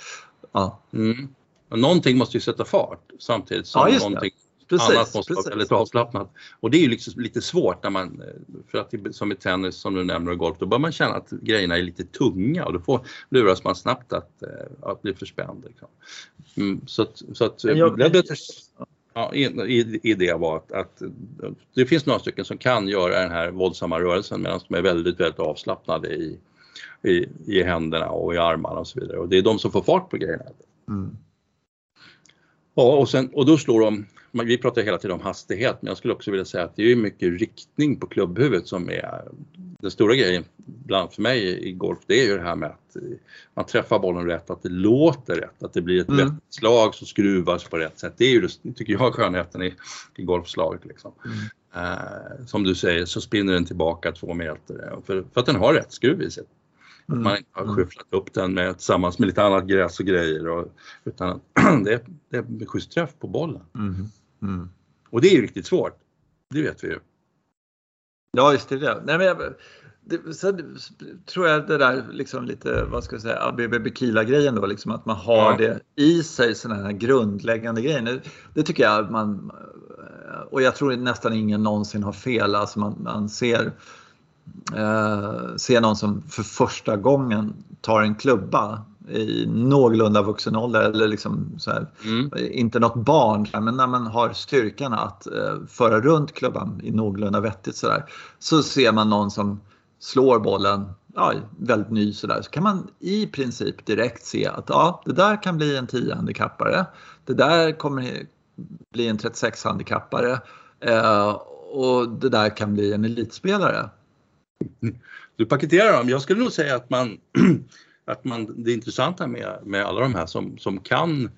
ja. Mm. någonting måste ju sätta fart samtidigt som ja, någonting Precis, annat måste precis. vara väldigt avslappnat. Och det är ju liksom lite svårt när man, för att som i tennis som du nämner och golf, då bör man känna att grejerna är lite tunga och då får, luras man snabbt att, eh, att bli förspänd. Liksom. Mm, så att, så att jag, det, ja, idé var att, att, det finns några stycken som kan göra den här våldsamma rörelsen medan de är väldigt, väldigt avslappnade i, i, i händerna och i armarna och så vidare. Och det är de som får fart på grejerna. Mm. Ja, och, sen, och då slår de, vi pratar hela tiden om hastighet, men jag skulle också vilja säga att det är mycket riktning på klubbhuvudet som är den stora grejen, bland för mig i golf, det är ju det här med att man träffar bollen rätt, att det låter rätt, att det blir ett mm. slag som skruvas på rätt sätt. Det är ju, det, tycker jag, skönheten i, i golfslaget. Liksom. Mm. Uh, som du säger så spinner den tillbaka två meter för, för att den har rätt skruv i sig. Mm. Att man inte har mm. skyfflat upp den med, tillsammans med lite annat gräs och grejer. Och, utan <clears throat> det, är schysst träff på bollen. Mm. Mm. Och det är ju riktigt svårt. Det vet vi ju. Ja, just det. Nej, men jag, det, sen tror jag det där liksom lite, vad ska jag säga, ABB Bikila-grejen då, liksom att man har ja. det i sig, sådana här grundläggande grejer. Det, det, tycker jag man, och jag tror nästan ingen någonsin har fel, alltså man, man ser eh, ser någon som för första gången tar en klubba i någorlunda vuxen ålder eller liksom så här, mm. inte något barn men när man har styrkan att eh, föra runt klubban i någorlunda vettigt sådär så ser man någon som slår bollen ja, väldigt ny sådär så kan man i princip direkt se att ja, det där kan bli en 10 handikappare. Det där kommer bli en 36 handikappare eh, och det där kan bli en elitspelare. Du paketerar dem. Jag skulle nog säga att man, <clears throat> att man det intressanta med, med alla de här som, som kan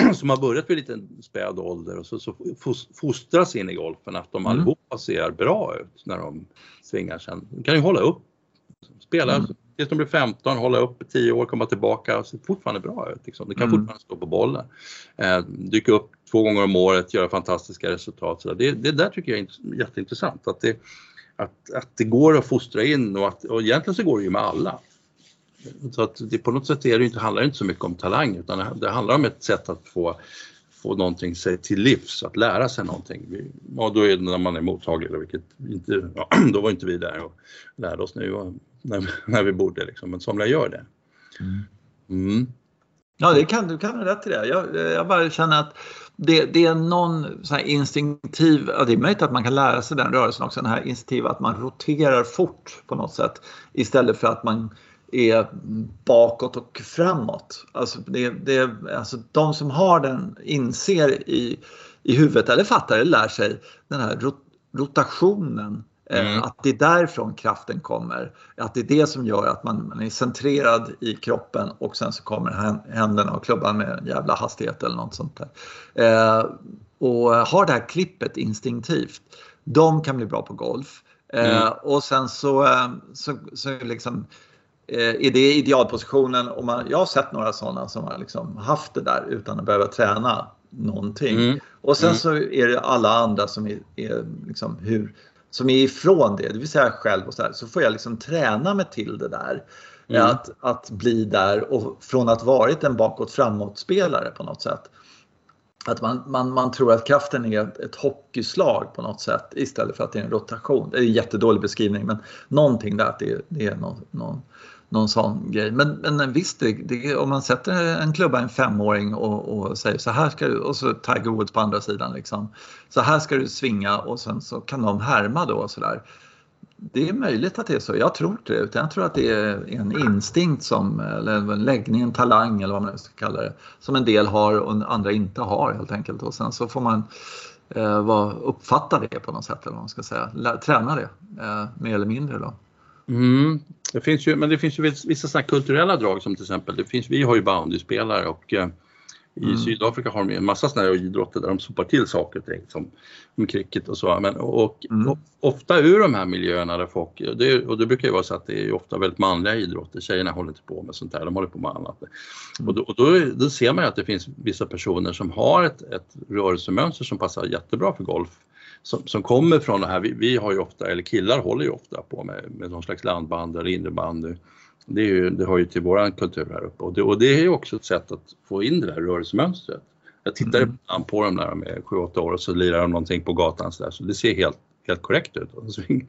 <clears throat> som har börjat vid lite späd ålder och så, så fostras in i golfen att de mm. allihopa ser bra ut när de svingar sen. De kan ju hålla upp, spela mm. tills de blir 15, hålla upp 10 år, komma tillbaka och se fortfarande bra ut. Liksom. De kan mm. fortfarande stå på bollen. Eh, dyka upp två gånger om året, göra fantastiska resultat. Så det, det där tycker jag är jätteintressant. Att det, att, att det går att fostra in och, att, och egentligen så går det ju med alla. Så att det, på något sätt är det inte, handlar det inte så mycket om talang utan det handlar om ett sätt att få, få någonting sig till livs, att lära sig någonting. Och då är det när man är mottaglig, vilket inte, ja, <clears throat> då var inte vi där och lärde oss nu när, när vi <laughs> borde liksom, men somliga gör det. Mm. Mm. Ja, det kan, du kan ha rätt i det. Jag, jag bara känner att det, det, är någon så instinktiv, ja, det är möjligt att man kan lära sig den rörelsen också, den här instinktiva att man roterar fort på något sätt istället för att man är bakåt och framåt. Alltså, det, det, alltså de som har den inser i, i huvudet eller fattar eller lär sig den här rotationen Eh, mm. Att det är därifrån kraften kommer. Att det är det som gör att man, man är centrerad i kroppen och sen så kommer händerna och klubban med en jävla hastighet eller något sånt där. Eh, och har det här klippet instinktivt, de kan bli bra på golf. Eh, mm. Och sen så, eh, så, så liksom, eh, är det idealpositionen. Och man, jag har sett några sådana som har liksom haft det där utan att behöva träna någonting. Mm. Och sen mm. så är det alla andra som är, är liksom hur som är ifrån det, det vill säga själv och så här, så får jag liksom träna mig till det där. Mm. Att, att bli där och från att varit en bakåt framåt spelare på något sätt. Att man, man, man tror att kraften är ett hockeyslag på något sätt istället för att det är en rotation. Det är en jättedålig beskrivning men någonting där att det, det är någon, någon någon sån grej. Men, men visst, det, det, om man sätter en klubba en femåring och, och, säger så här ska du, och så Tiger Woods på andra sidan liksom. Så här ska du svinga och sen så kan de härma då och sådär. Det är möjligt att det är så, jag tror inte det. Utan jag tror att det är en instinkt som, eller en läggning, en talang eller vad man ska kalla det. Som en del har och andra inte har helt enkelt. Och sen så får man eh, uppfatta det på något sätt eller vad man ska säga. Lä, träna det eh, mer eller mindre då. Mm. Det finns ju, men det finns ju vissa sådana kulturella drag som till exempel, det finns, vi har ju bandyspelare och eh, i mm. Sydafrika har de en massa sådana här idrotter där de sopar till saker ting som, som cricket och så. Men, och, mm. och, ofta ur de här miljöerna där folk, det, och det brukar ju vara så att det är ofta väldigt manliga idrotter, tjejerna håller inte på med sånt här, de håller på med annat. Mm. Och, då, och då, då, ser man ju att det finns vissa personer som har ett, ett rörelsemönster som passar jättebra för golf som, som kommer från det här, vi, vi, har ju ofta, eller killar håller ju ofta på med, med någon slags landband eller innebandy. Det, är ju, det hör ju till våran kultur här uppe och det, och det är ju också ett sätt att få in det där rörelsemönstret. Jag tittade mm. på dem när de är 7-8 år och så lirar de någonting på gatan så, där, så det ser helt, helt korrekt ut. <laughs>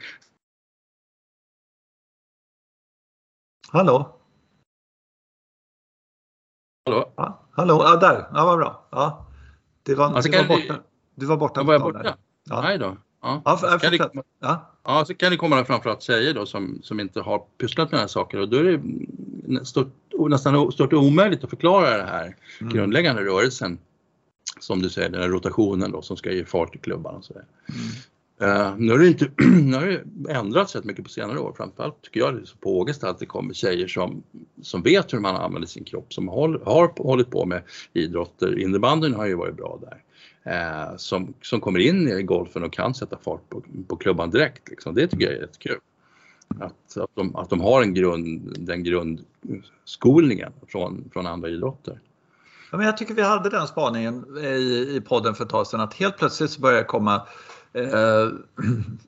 Hallå? Hallå? Ja, hallå, ja, där, ja vad bra. Ja. Det var, alltså, du, var borta. du var borta. Var jag borta? Ja. Nej då. Ja. Ja, för, kan det, ja. ja, så kan det komma framförallt tjejer då som, som inte har pysslat med de här sakerna och då är det stort, nästan stort omöjligt att förklara det här mm. grundläggande rörelsen. Som du säger, den här rotationen då som ska ge fart i klubban och sådär. Mm. Uh, nu har det inte <clears throat> nu har det ändrats rätt mycket på senare år. Framförallt tycker jag det är så på Ågesta att det kommer tjejer som, som vet hur man använder sin kropp, som håll, har hållit på med idrotter. Innebandyn har ju varit bra där eh, som, som kommer in i golfen och kan sätta fart på, på klubban direkt. Liksom. Det tycker jag är jättekul. Att, att, de, att de har en grund, den grundskolningen från, från andra idrotter. Ja, men jag tycker vi hade den spaningen i, i podden för ett tag sedan att helt plötsligt så börjar det komma eh,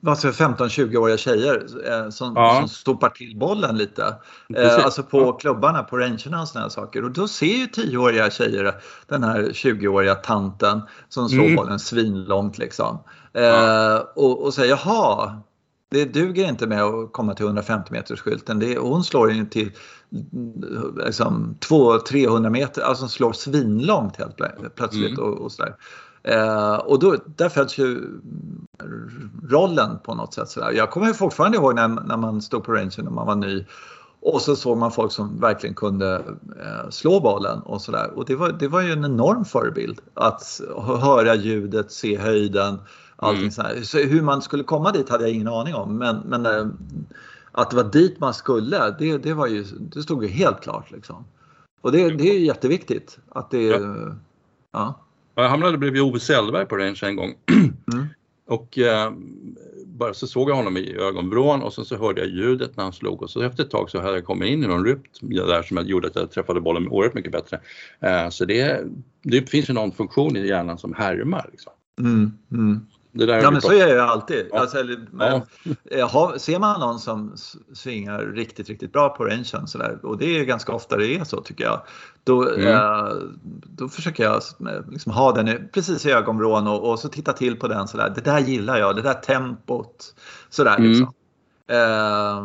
<clears throat> 15-20-åriga tjejer eh, som, ja. som stoppar till bollen lite. Eh, alltså på ja. klubbarna, på rangerna och sådana saker. Och då ser ju 10-åriga tjejer den här 20-åriga tanten som slår mm. bollen svinlångt liksom. Eh, ja. och, och säger jaha, det duger inte med att komma till 150 meters skylten. Det, hon slår in till liksom, 200-300 meter, alltså slår svinlångt helt plötsligt mm. och, och sådär. Eh, och då, där föds ju rollen på något sätt. Sådär. Jag kommer fortfarande ihåg när, när man stod på rangen när man var ny och så såg man folk som verkligen kunde eh, slå bollen och sådär. Och det var, det var ju en enorm förebild att höra ljudet, se höjden, allting mm. sådär. Så hur man skulle komma dit hade jag ingen aning om. Men, men eh, att det var dit man skulle, det, det, var ju, det stod ju helt klart. Liksom. Och det, det är jätteviktigt att det... Ja. ja. Jag hamnade bredvid Ove Sellberg på range en gång. <clears throat> Mm. Och eh, bara så såg jag honom i ögonvrån och sen så hörde jag ljudet när han slog och så efter ett tag så hade jag kommit in i någon rytm där som gjorde att jag träffade bollen oerhört mycket bättre. Eh, så det, det finns ju någon funktion i hjärnan som härmar. Liksom. Mm, mm ja men så är jag alltid. Ja. Alltså, men, ja. har, ser man någon som svingar riktigt, riktigt bra på rangen sådär, och det är ganska ofta det är så tycker jag. Då, mm. eh, då försöker jag liksom ha den precis i ögonvrån och, och, så titta till på den sådär. Det där gillar jag, det där tempot. Sådär mm. liksom. Eh,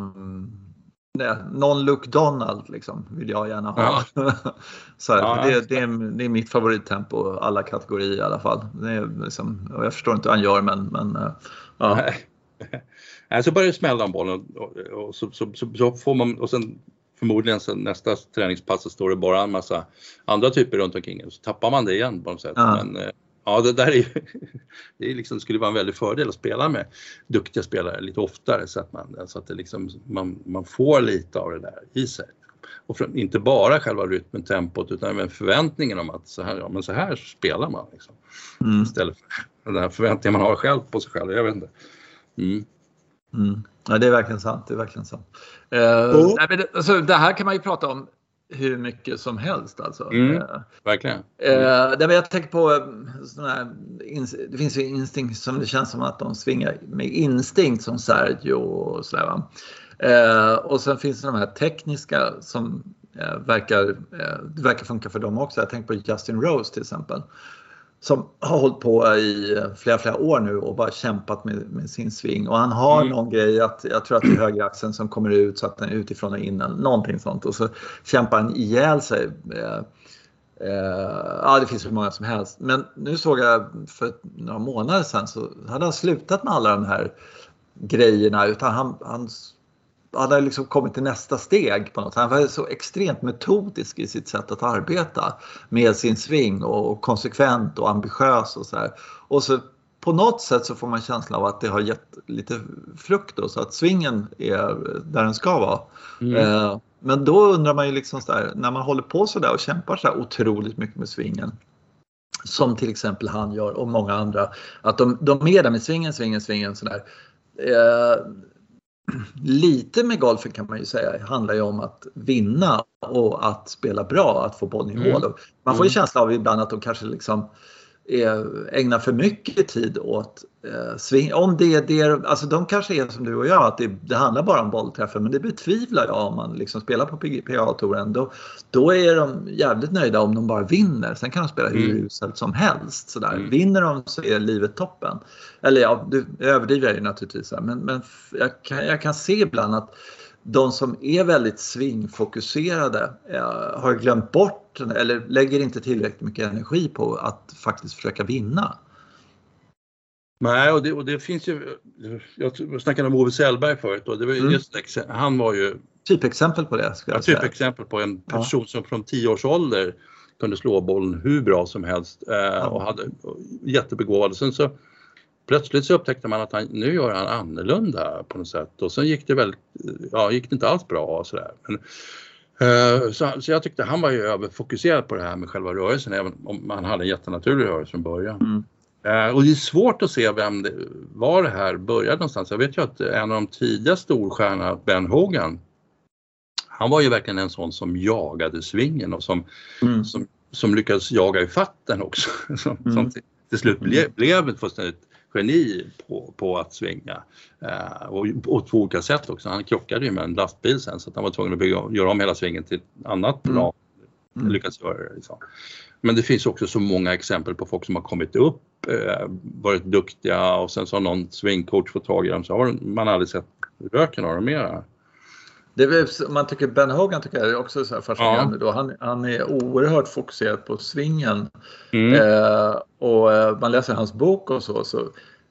Non-look Donald liksom, vill jag gärna ha. Ja. <laughs> så här, ja, det, det, är, det är mitt favorittempo alla kategorier i alla fall. Det är liksom, jag förstår inte hur han gör men, men eh, ja. Nej. <laughs> så börjar det smälla om bollen och, och så, så, så, så, får man och sen förmodligen så nästa träningspass så står det bara en massa andra typer runt omkring så tappar man det igen på något sätt. Ja. Men, eh, Ja, det där är ju, det är liksom, skulle vara en väldig fördel att spela med duktiga spelare lite oftare så att man, så att det liksom, man, man får lite av det där i sig. Och för, inte bara själva rytmen, tempot utan även förväntningen om att så här, ja, men så här spelar man. Liksom. Mm. Istället för den här förväntningen man har själv på sig själv. Jag vet inte. Mm. Mm. Ja, det är verkligen sant. Det är verkligen sant. Uh, oh. nej, men det, alltså, det här kan man ju prata om hur mycket som helst. Alltså. Mm, eh, verkligen. Mm. Eh, jag tänker på eh, här, det finns ju instinkt som det känns som att de svingar med instinkt som Sergio och sådär. Eh, och sen finns det de här tekniska som eh, verkar, eh, verkar funka för dem också. Jag tänker på Justin Rose till exempel som har hållit på i flera, flera år nu och bara kämpat med, med sin sving. Och han har mm. någon grej, att, jag tror att det är högeraxeln som kommer ut så att den är utifrån och in någonting sånt. Och så kämpar han ihjäl sig. Eh, eh, ja, det finns hur många som helst. Men nu såg jag för några månader sedan så hade han slutat med alla de här grejerna utan han, han han har liksom kommit till nästa steg på något Han var så extremt metodisk i sitt sätt att arbeta med sin sving och konsekvent och ambitiös och så här. Och så på något sätt så får man känslan av att det har gett lite frukt då, så att svingen är där den ska vara. Mm. Eh, men då undrar man ju liksom så där, när man håller på så där och kämpar så här otroligt mycket med svingen som till exempel han gör och många andra, att de, de är där med svingen, svingen, svingen sådär. Eh, lite med golfen kan man ju säga handlar ju om att vinna och att spela bra, att få bollen i mm. hål. Man får ju mm. känsla av ibland att de kanske liksom ägnar för mycket tid åt eh, sving. Om det är det, alltså de kanske är som du och jag, att det, det handlar bara om bollträffar, men det betvivlar jag om man liksom spelar på PGA-touren. Då, då är de jävligt nöjda om de bara vinner. Sen kan de spela hur mm. uselt som helst. Sådär. Mm. Vinner de så är livet toppen. Eller ja, du överdriver jag ju naturligtvis, men, men jag, kan, jag kan se ibland att de som är väldigt svingfokuserade eh, har glömt bort eller lägger inte tillräckligt mycket energi på att faktiskt försöka vinna. Nej, och det, och det finns ju, jag snackade om Ove Sellberg förut och det var mm. just, han var ju Typexempel på det. Ska jag säga. Typexempel på en person ja. som från 10 års ålder kunde slå bollen hur bra som helst eh, ja. och hade jättebegåvad. Sen så plötsligt så upptäckte man att han, nu gör han annorlunda på något sätt och sen gick det väldigt, ja gick det inte alls bra och sådär. Men, uh, så, så jag tyckte han var ju överfokuserad på det här med själva rörelsen även om han hade en jättenaturlig rörelse från början. Mm. Uh, och det är svårt att se vem det, var det här började någonstans. Jag vet ju att en av de tidiga storstjärnorna, Ben Hogan, han var ju verkligen en sån som jagade svingen och som, mm. som, som lyckades jaga i fatten också. <laughs> som, mm. som till, till slut blev, blev ett fullständigt geni på, på att svänga. Eh, och, och på olika sätt också. Han krockade ju med en lastbil sen så att han var tvungen att bygga, göra om hela svängen till ett annat mm. plan. Mm. Lyckats göra det. Liksom. Men det finns också så många exempel på folk som har kommit upp, eh, varit duktiga och sen så har någon swingcoach fått tag i dem så har man aldrig sett röken av dem mera. Det är, man tycker Ben Hogan tycker jag är också så här fascinerande. Ja. Då. Han, han är oerhört fokuserad på svingen. Mm. Eh, och eh, man läser hans bok och så. så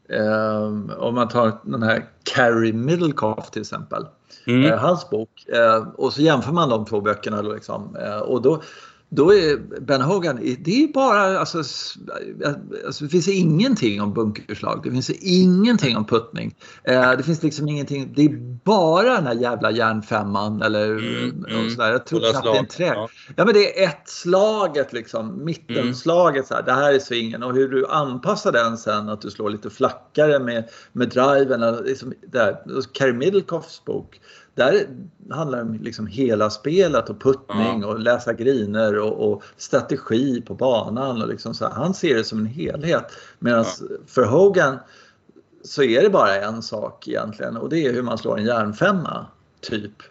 eh, om man tar den här Carrie Middlecoff till exempel. Mm. Eh, hans bok. Eh, och så jämför man de två böckerna. Liksom, eh, och då, då är Ben Hogan, det är bara, alltså, alltså, det finns ingenting om bunkerslag, det finns ingenting om puttning. Eh, det finns liksom ingenting, det är bara den här jävla järnfemman eller mm, mm. sådär. Jag tror knappt det är en trä. Ja. ja. men det är ett slaget liksom, mittenslaget så här, det här är svingen och hur du anpassar den sen att du slår lite flackare med, med driven. Liksom, där. Carrie Middlecoffs bok där handlar det om liksom hela spelet och puttning och läsa griner och, och, strategi på banan. Och liksom så här. Han ser det som en helhet. Medan för Hogan så är det bara en sak egentligen och det är hur man slår en järnfemma, typ.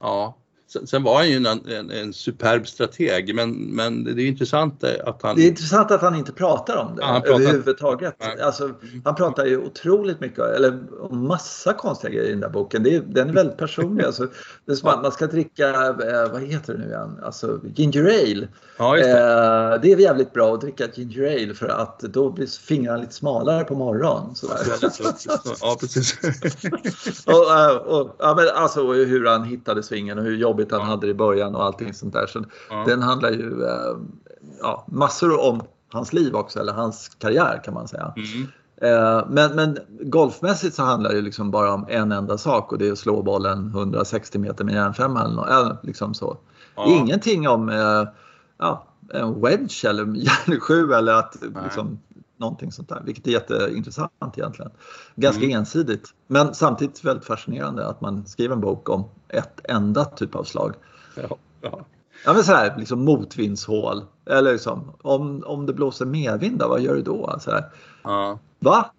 Ja, Sen, var han ju en, en, en, superb strateg men, men det är intressant att han... Det är intressant att han inte pratar om det ja, pratar... överhuvudtaget. Alltså, han pratar ju otroligt mycket, eller om massa konstiga grejer i den där boken. Det är, den är väldigt personlig. Alltså, det är som att man ska dricka, eh, vad heter det nu igen, alltså ginger ale. Ja, det. Eh, det. är jävligt bra att dricka ginger ale för att då blir fingrarna lite smalare på morgonen. ja, precis. <laughs> och, eh, och, ja, men alltså hur han hittade svingen och hur jobbigt han ja. hade det i början och allting sånt där. Så. Den handlar ju eh, ja, massor om hans liv också, eller hans karriär kan man säga. Mm. Men, men golfmässigt så handlar det liksom bara om en enda sak och det är att slå bollen 160 meter med järnfemma eller något, liksom så. Ja. Ingenting om ja, en wedge eller <laughs> järnsju eller att liksom, någonting sånt där. Vilket är jätteintressant egentligen. Ganska mm. ensidigt men samtidigt väldigt fascinerande att man skriver en bok om ett enda typ av slag. Ja, ja. ja men så här, liksom motvindshål. Eller liksom, om, om det blåser medvind, vad gör du då? Så här, ja. Va?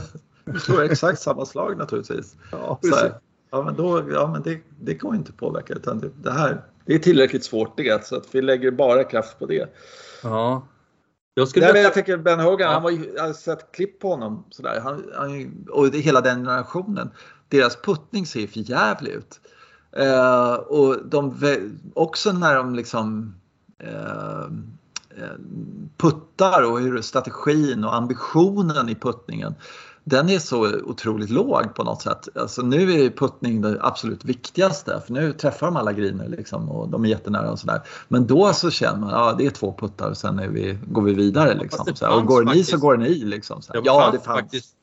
<laughs> du slår exakt samma slag naturligtvis. Ja, så här, ja men, då, ja, men det, det går inte att påverka utan det, det här det är tillräckligt svårt det så att vi lägger bara kraft på det. Ja. Jag, skulle Nej, jag tycker Ben Hogan, ja. han var ju, jag har sett klipp på honom sådär. Han, han, och hela den generationen. Deras puttning ser för jävligt ut. Eh, och de, också när de liksom eh, eh, puttar och hur strategin och ambitionen i puttningen den är så otroligt låg på något sätt. Alltså nu är puttning det absolut viktigaste för nu träffar de alla griner liksom och de är jättenära och sådär. Men då så känner man att ja, det är två puttar och sen vi, går vi vidare. Liksom, och går ni så går ni. Liksom, så ja, det fanns. faktiskt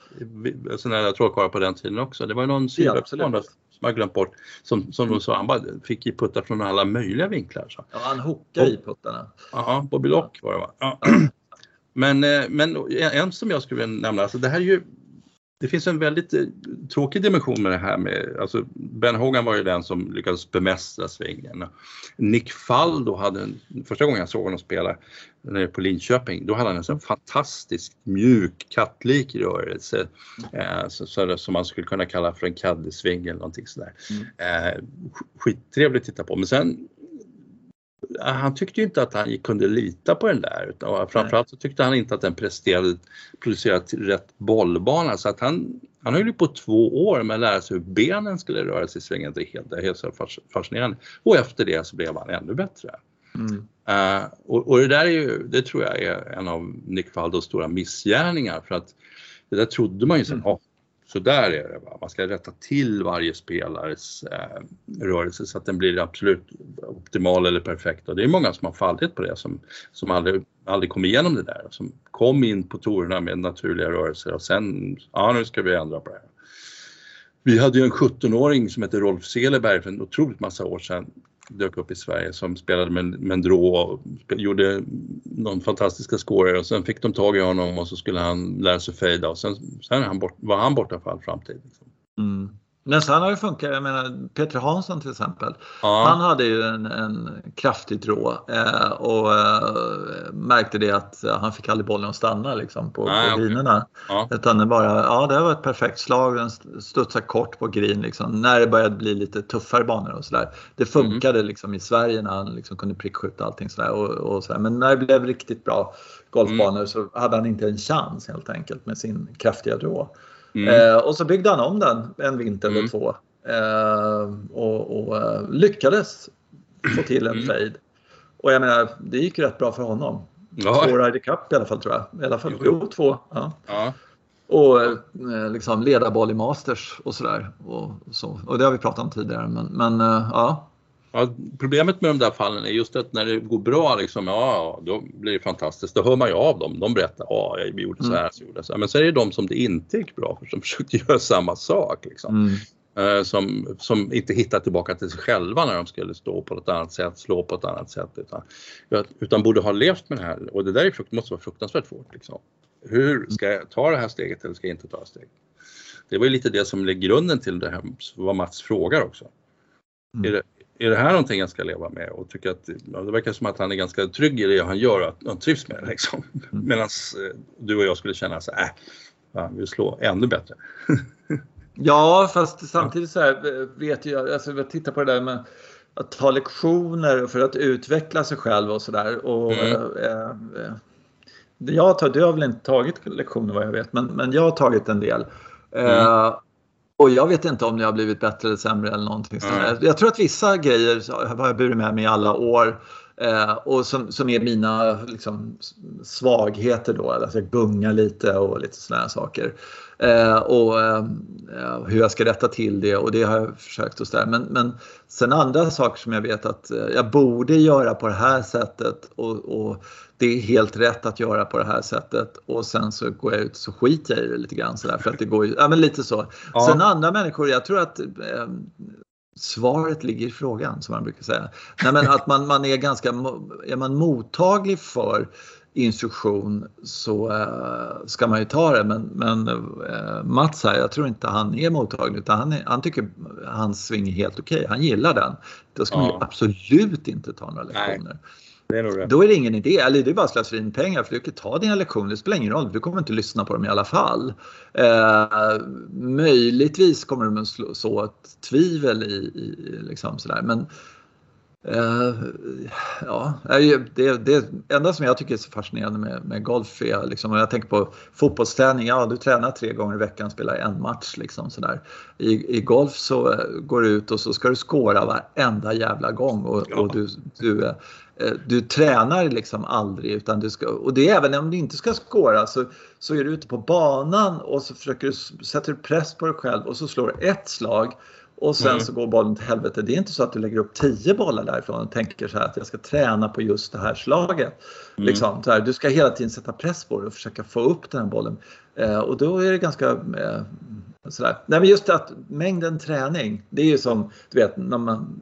sådana där trådkarlar på den tiden också. Det var någon sidospelare som jag glömt bort som, som de sa, han bara fick ju putta från alla möjliga vinklar. Så. Ja, han hookade i puttarna. Ja, Bobby Lock var det va? Ja. <clears throat> Men, eh, men en som jag skulle vilja nämna, alltså det här är ju det finns en väldigt eh, tråkig dimension med det här med, alltså Ben Hogan var ju den som lyckades bemästra svingen. Nick Faldo hade, första gången jag såg honom spela nere på Linköping, då hade han en sån fantastisk mjuk kattlik rörelse eh, så, så, som man skulle kunna kalla för en caddysving eller någonting sådär. Mm. Eh, skittrevligt att titta på men sen han tyckte inte att han kunde lita på den där utan framförallt så tyckte han inte att den presterade, producerade rätt bollbana så att han, han höll ju på två år med att lära sig hur benen skulle röra sig i svängen. Det är helt, det är helt fascinerande. Och efter det så blev han ännu bättre. Mm. Uh, och, och, det där är ju, det tror jag är en av Nick Faldos stora missgärningar för att det där trodde man ju sen, mm. oh, så där är det. Va? Man ska rätta till varje spelares eh, rörelse så att den blir absolut optimal eller perfekt. Och det är många som har fallit på det som, som aldrig, aldrig kom igenom det där. Som kom in på torerna med naturliga rörelser och sen, ja nu ska vi ändra på det här. Vi hade ju en 17-åring som hette Rolf Seleberg för en otroligt massa år sedan dök upp i Sverige som spelade med, med en drå och gjorde någon fantastiska scorer och sen fick de tag i honom och så skulle han lära sig fejda och sen, sen han bort, var han borta för all framtid. Liksom. Mm. Men sen har det funkat. Jag menar Peter Hansson till exempel. Ja. Han hade ju en, en kraftig drå eh, och eh, märkte det att han fick aldrig bollen att stanna liksom, på, Nej, på grinerna. Ja. Utan det bara, ja det var ett perfekt slag, den studsade kort på green liksom, när det började bli lite tuffare banor och sådär. Det funkade mm. liksom i Sverige när han liksom kunde prickskjuta allting sådär. Och, och sådär. Men när det blev riktigt bra golfbanor mm. så hade han inte en chans helt enkelt med sin kraftiga drå. Mm. Eh, och så byggde han om den en vinter eller mm. två. Eh, och, och uh, lyckades få till en mm. fade. Och jag menar, det gick ju rätt bra för honom. Ja. Två Ryder Cup i alla fall tror jag. I alla fall, jo, två. Ja. ja. Och eh, liksom ledarboll i Masters och sådär. Och, så. och det har vi pratat om tidigare. Men, men eh, ja, Ja, problemet med de där fallen är just att när det går bra, liksom, ja, då blir det fantastiskt. Då hör man ju av dem. De berättar, ja, jag gjorde så här, så gjorde så här. Men så är det de som det inte gick bra för som <laughs> försökte göra samma sak. Liksom. Mm. Eh, som, som inte hittar tillbaka till sig själva när de skulle stå på ett annat sätt, slå på ett annat sätt. Utan, utan borde ha levt med det här. Och det där är måste vara fruktansvärt svårt. Liksom. Hur ska jag ta det här steget eller ska jag inte ta det steget? Det var ju lite det som är grunden till det här, vad Mats frågar också. Mm. Är, det, är det här någonting jag ska leva med och tycker att ja, det verkar som att han är ganska trygg i det han gör och att han trivs med det liksom. Mm. Medan eh, du och jag skulle känna så äh, vi vill slå ännu bättre. <laughs> ja, fast samtidigt så här eh, vet jag, alltså jag tittar på det där med att ta lektioner för att utveckla sig själv och sådär. mm. eh, eh, jag tar, du har väl inte tagit lektioner vad jag vet, men, men jag har tagit en del. Mm. Och jag vet inte om det har blivit bättre eller sämre eller någonting mm. Jag tror att vissa grejer har jag burit med mig i alla år. Eh, och som, som är mina liksom, svagheter då, alltså jag gungar lite och lite sådana saker. Eh, och eh, hur jag ska rätta till det och det har jag försökt och sådär. Men, men sen andra saker som jag vet att eh, jag borde göra på det här sättet och, och det är helt rätt att göra på det här sättet och sen så går jag ut så skiter jag i det lite grann sådär för att det går ju, ja men lite så. Ja. Sen andra människor, jag tror att eh, svaret ligger i frågan som man brukar säga. Nej, men att man, man är ganska, är man mottaglig för instruktion så äh, ska man ju ta det. Men, men äh, Mats här, jag tror inte han är mottaglig utan han, är, han tycker hans sving är helt okej. Okay. Han gillar den. Då ska ja. man ju absolut inte ta några lektioner. Nej. Det är nog det. Då är det ingen idé, eller det är bara slöseri med pengar för du kan ta dina lektioner, det spelar ingen roll, du kommer inte lyssna på dem i alla fall. Eh, möjligtvis kommer de att så ett tvivel i, i liksom sådär men Uh, ja, det, det enda som jag tycker är så fascinerande med, med golf är liksom, om jag tänker på fotbollsträning, ja du tränar tre gånger i veckan, spelar en match liksom sådär. I, I golf så uh, går du ut och så ska du skåra varenda jävla gång och, och du, du, du tränar liksom aldrig utan du ska, och det är även om du inte ska skåra så, så är du ute på banan och så försöker du, sätter du press på dig själv och så slår du ett slag och sen mm. så går bollen till helvete. Det är inte så att du lägger upp tio bollar därifrån och tänker så här att jag ska träna på just det här slaget. Mm. Liksom, så här, du ska hela tiden sätta press på dig och försöka få upp den här bollen. Eh, och då är det ganska eh, sådär. Nej men just att mängden träning, det är ju som du vet när man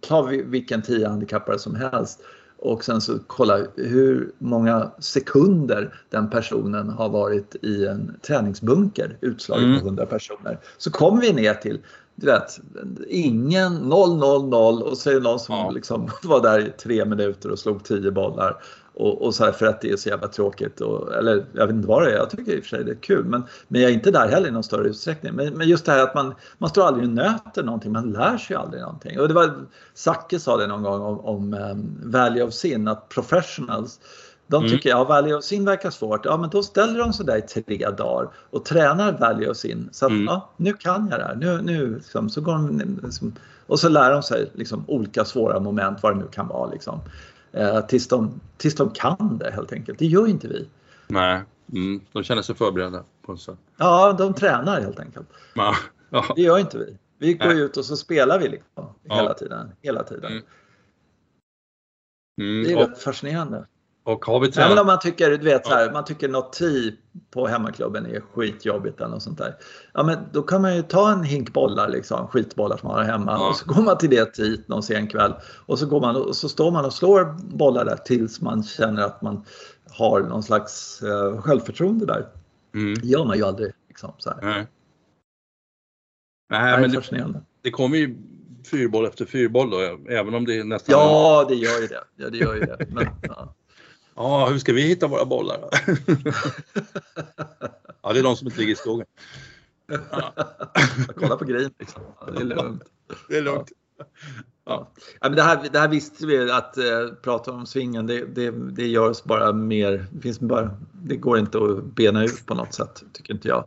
tar vilken tio handikappare som helst och sen så kolla hur många sekunder den personen har varit i en träningsbunker utslagen mm. på 100 personer. Så kommer vi ner till du vet, ingen 0, 0, 0 och så är det någon som ja. liksom <laughs> var där i tre minuter och slog tio bollar. Och, och så här för att det är så jävla tråkigt. Och, eller jag vet inte vad det är, jag tycker i och för sig det är kul. Men, men jag är inte där heller i någon större utsträckning. Men, men just det här att man, man står aldrig och nöter någonting, man lär sig aldrig någonting. Och det var, Zacke sa det någon gång om, om um, value of sin, att professionals de mm. tycker mm. ja, value of sin verkar svårt. Ja, men då ställer de sig där i tre dagar och tränar value of sin. Så att mm. ja, nu kan jag det här. Nu, nu, liksom, så går de, liksom, och så lär de sig liksom, olika svåra moment, vad det nu kan vara. Liksom. Eh, tills, de, tills de kan det helt enkelt. Det gör inte vi. Nej, mm. de känner sig förberedda på så. Ja, de tränar helt enkelt. Ja. Ja. Det gör inte vi. Vi går Nej. ut och så spelar vi liksom, ja. hela tiden. Hela tiden. Mm. Mm. Det är och, rätt fascinerande. Och har vi tränat... Även om man tycker, du vet, så här, man tycker något tee på hemmaklubben är skitjobbigt eller något sånt där. Ja, men då kan man ju ta en hink bollar, liksom, skitbollar som man har hemma ja. och så går man till det teet någon sen kväll och så, går man, och så står man och slår bollar där tills man känner att man har någon slags uh, självförtroende där. Mm. Det gör man ju aldrig. Liksom, så här. Nej. Nej, men det, det kommer ju fyrboll efter fyrboll då, även om det är nästan... Ja, det gör ju det. Ja, det, gör ju det. Men, ja. Ja, hur ska vi hitta våra bollar <laughs> ja, det är de som inte ligger i skogen. Ja. Kolla på grejen liksom. Ja, det är lugnt. Det är lugnt. Ja. Ja. men det, här, det här visste vi att eh, prata om svingen, det, det, det gör oss bara mer, det, finns bara, det går inte att bena ut på något sätt, tycker inte jag.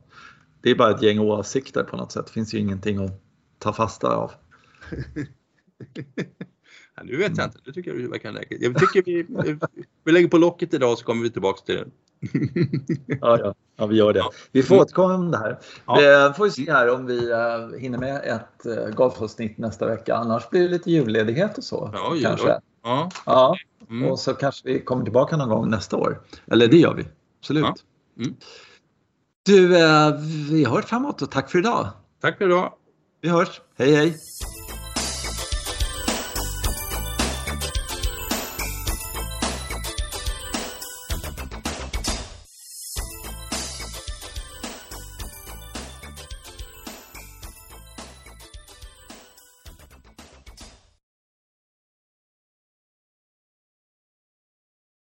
Det är bara ett gäng åsikter på något sätt, det finns ju ingenting att ta fasta av. <laughs> Ja, nu vet jag inte, det tycker jag verkar lägga. Jag tycker vi, vi lägger på locket idag så kommer vi tillbaks till det. ja, ja, ja, vi gör det. Vi får återkomma om det här. Ja. Vi får se här om vi uh, hinner med ett uh, golfavsnitt nästa vecka. Annars blir det lite julledighet och så. Ja, kanske. Ja. ja. Mm. Och så kanske vi kommer tillbaka någon gång nästa år. Eller det gör vi. Absolut. Mm. Du, vi hörs framåt och tack för idag. Tack för idag. Vi hörs. Hej, hej.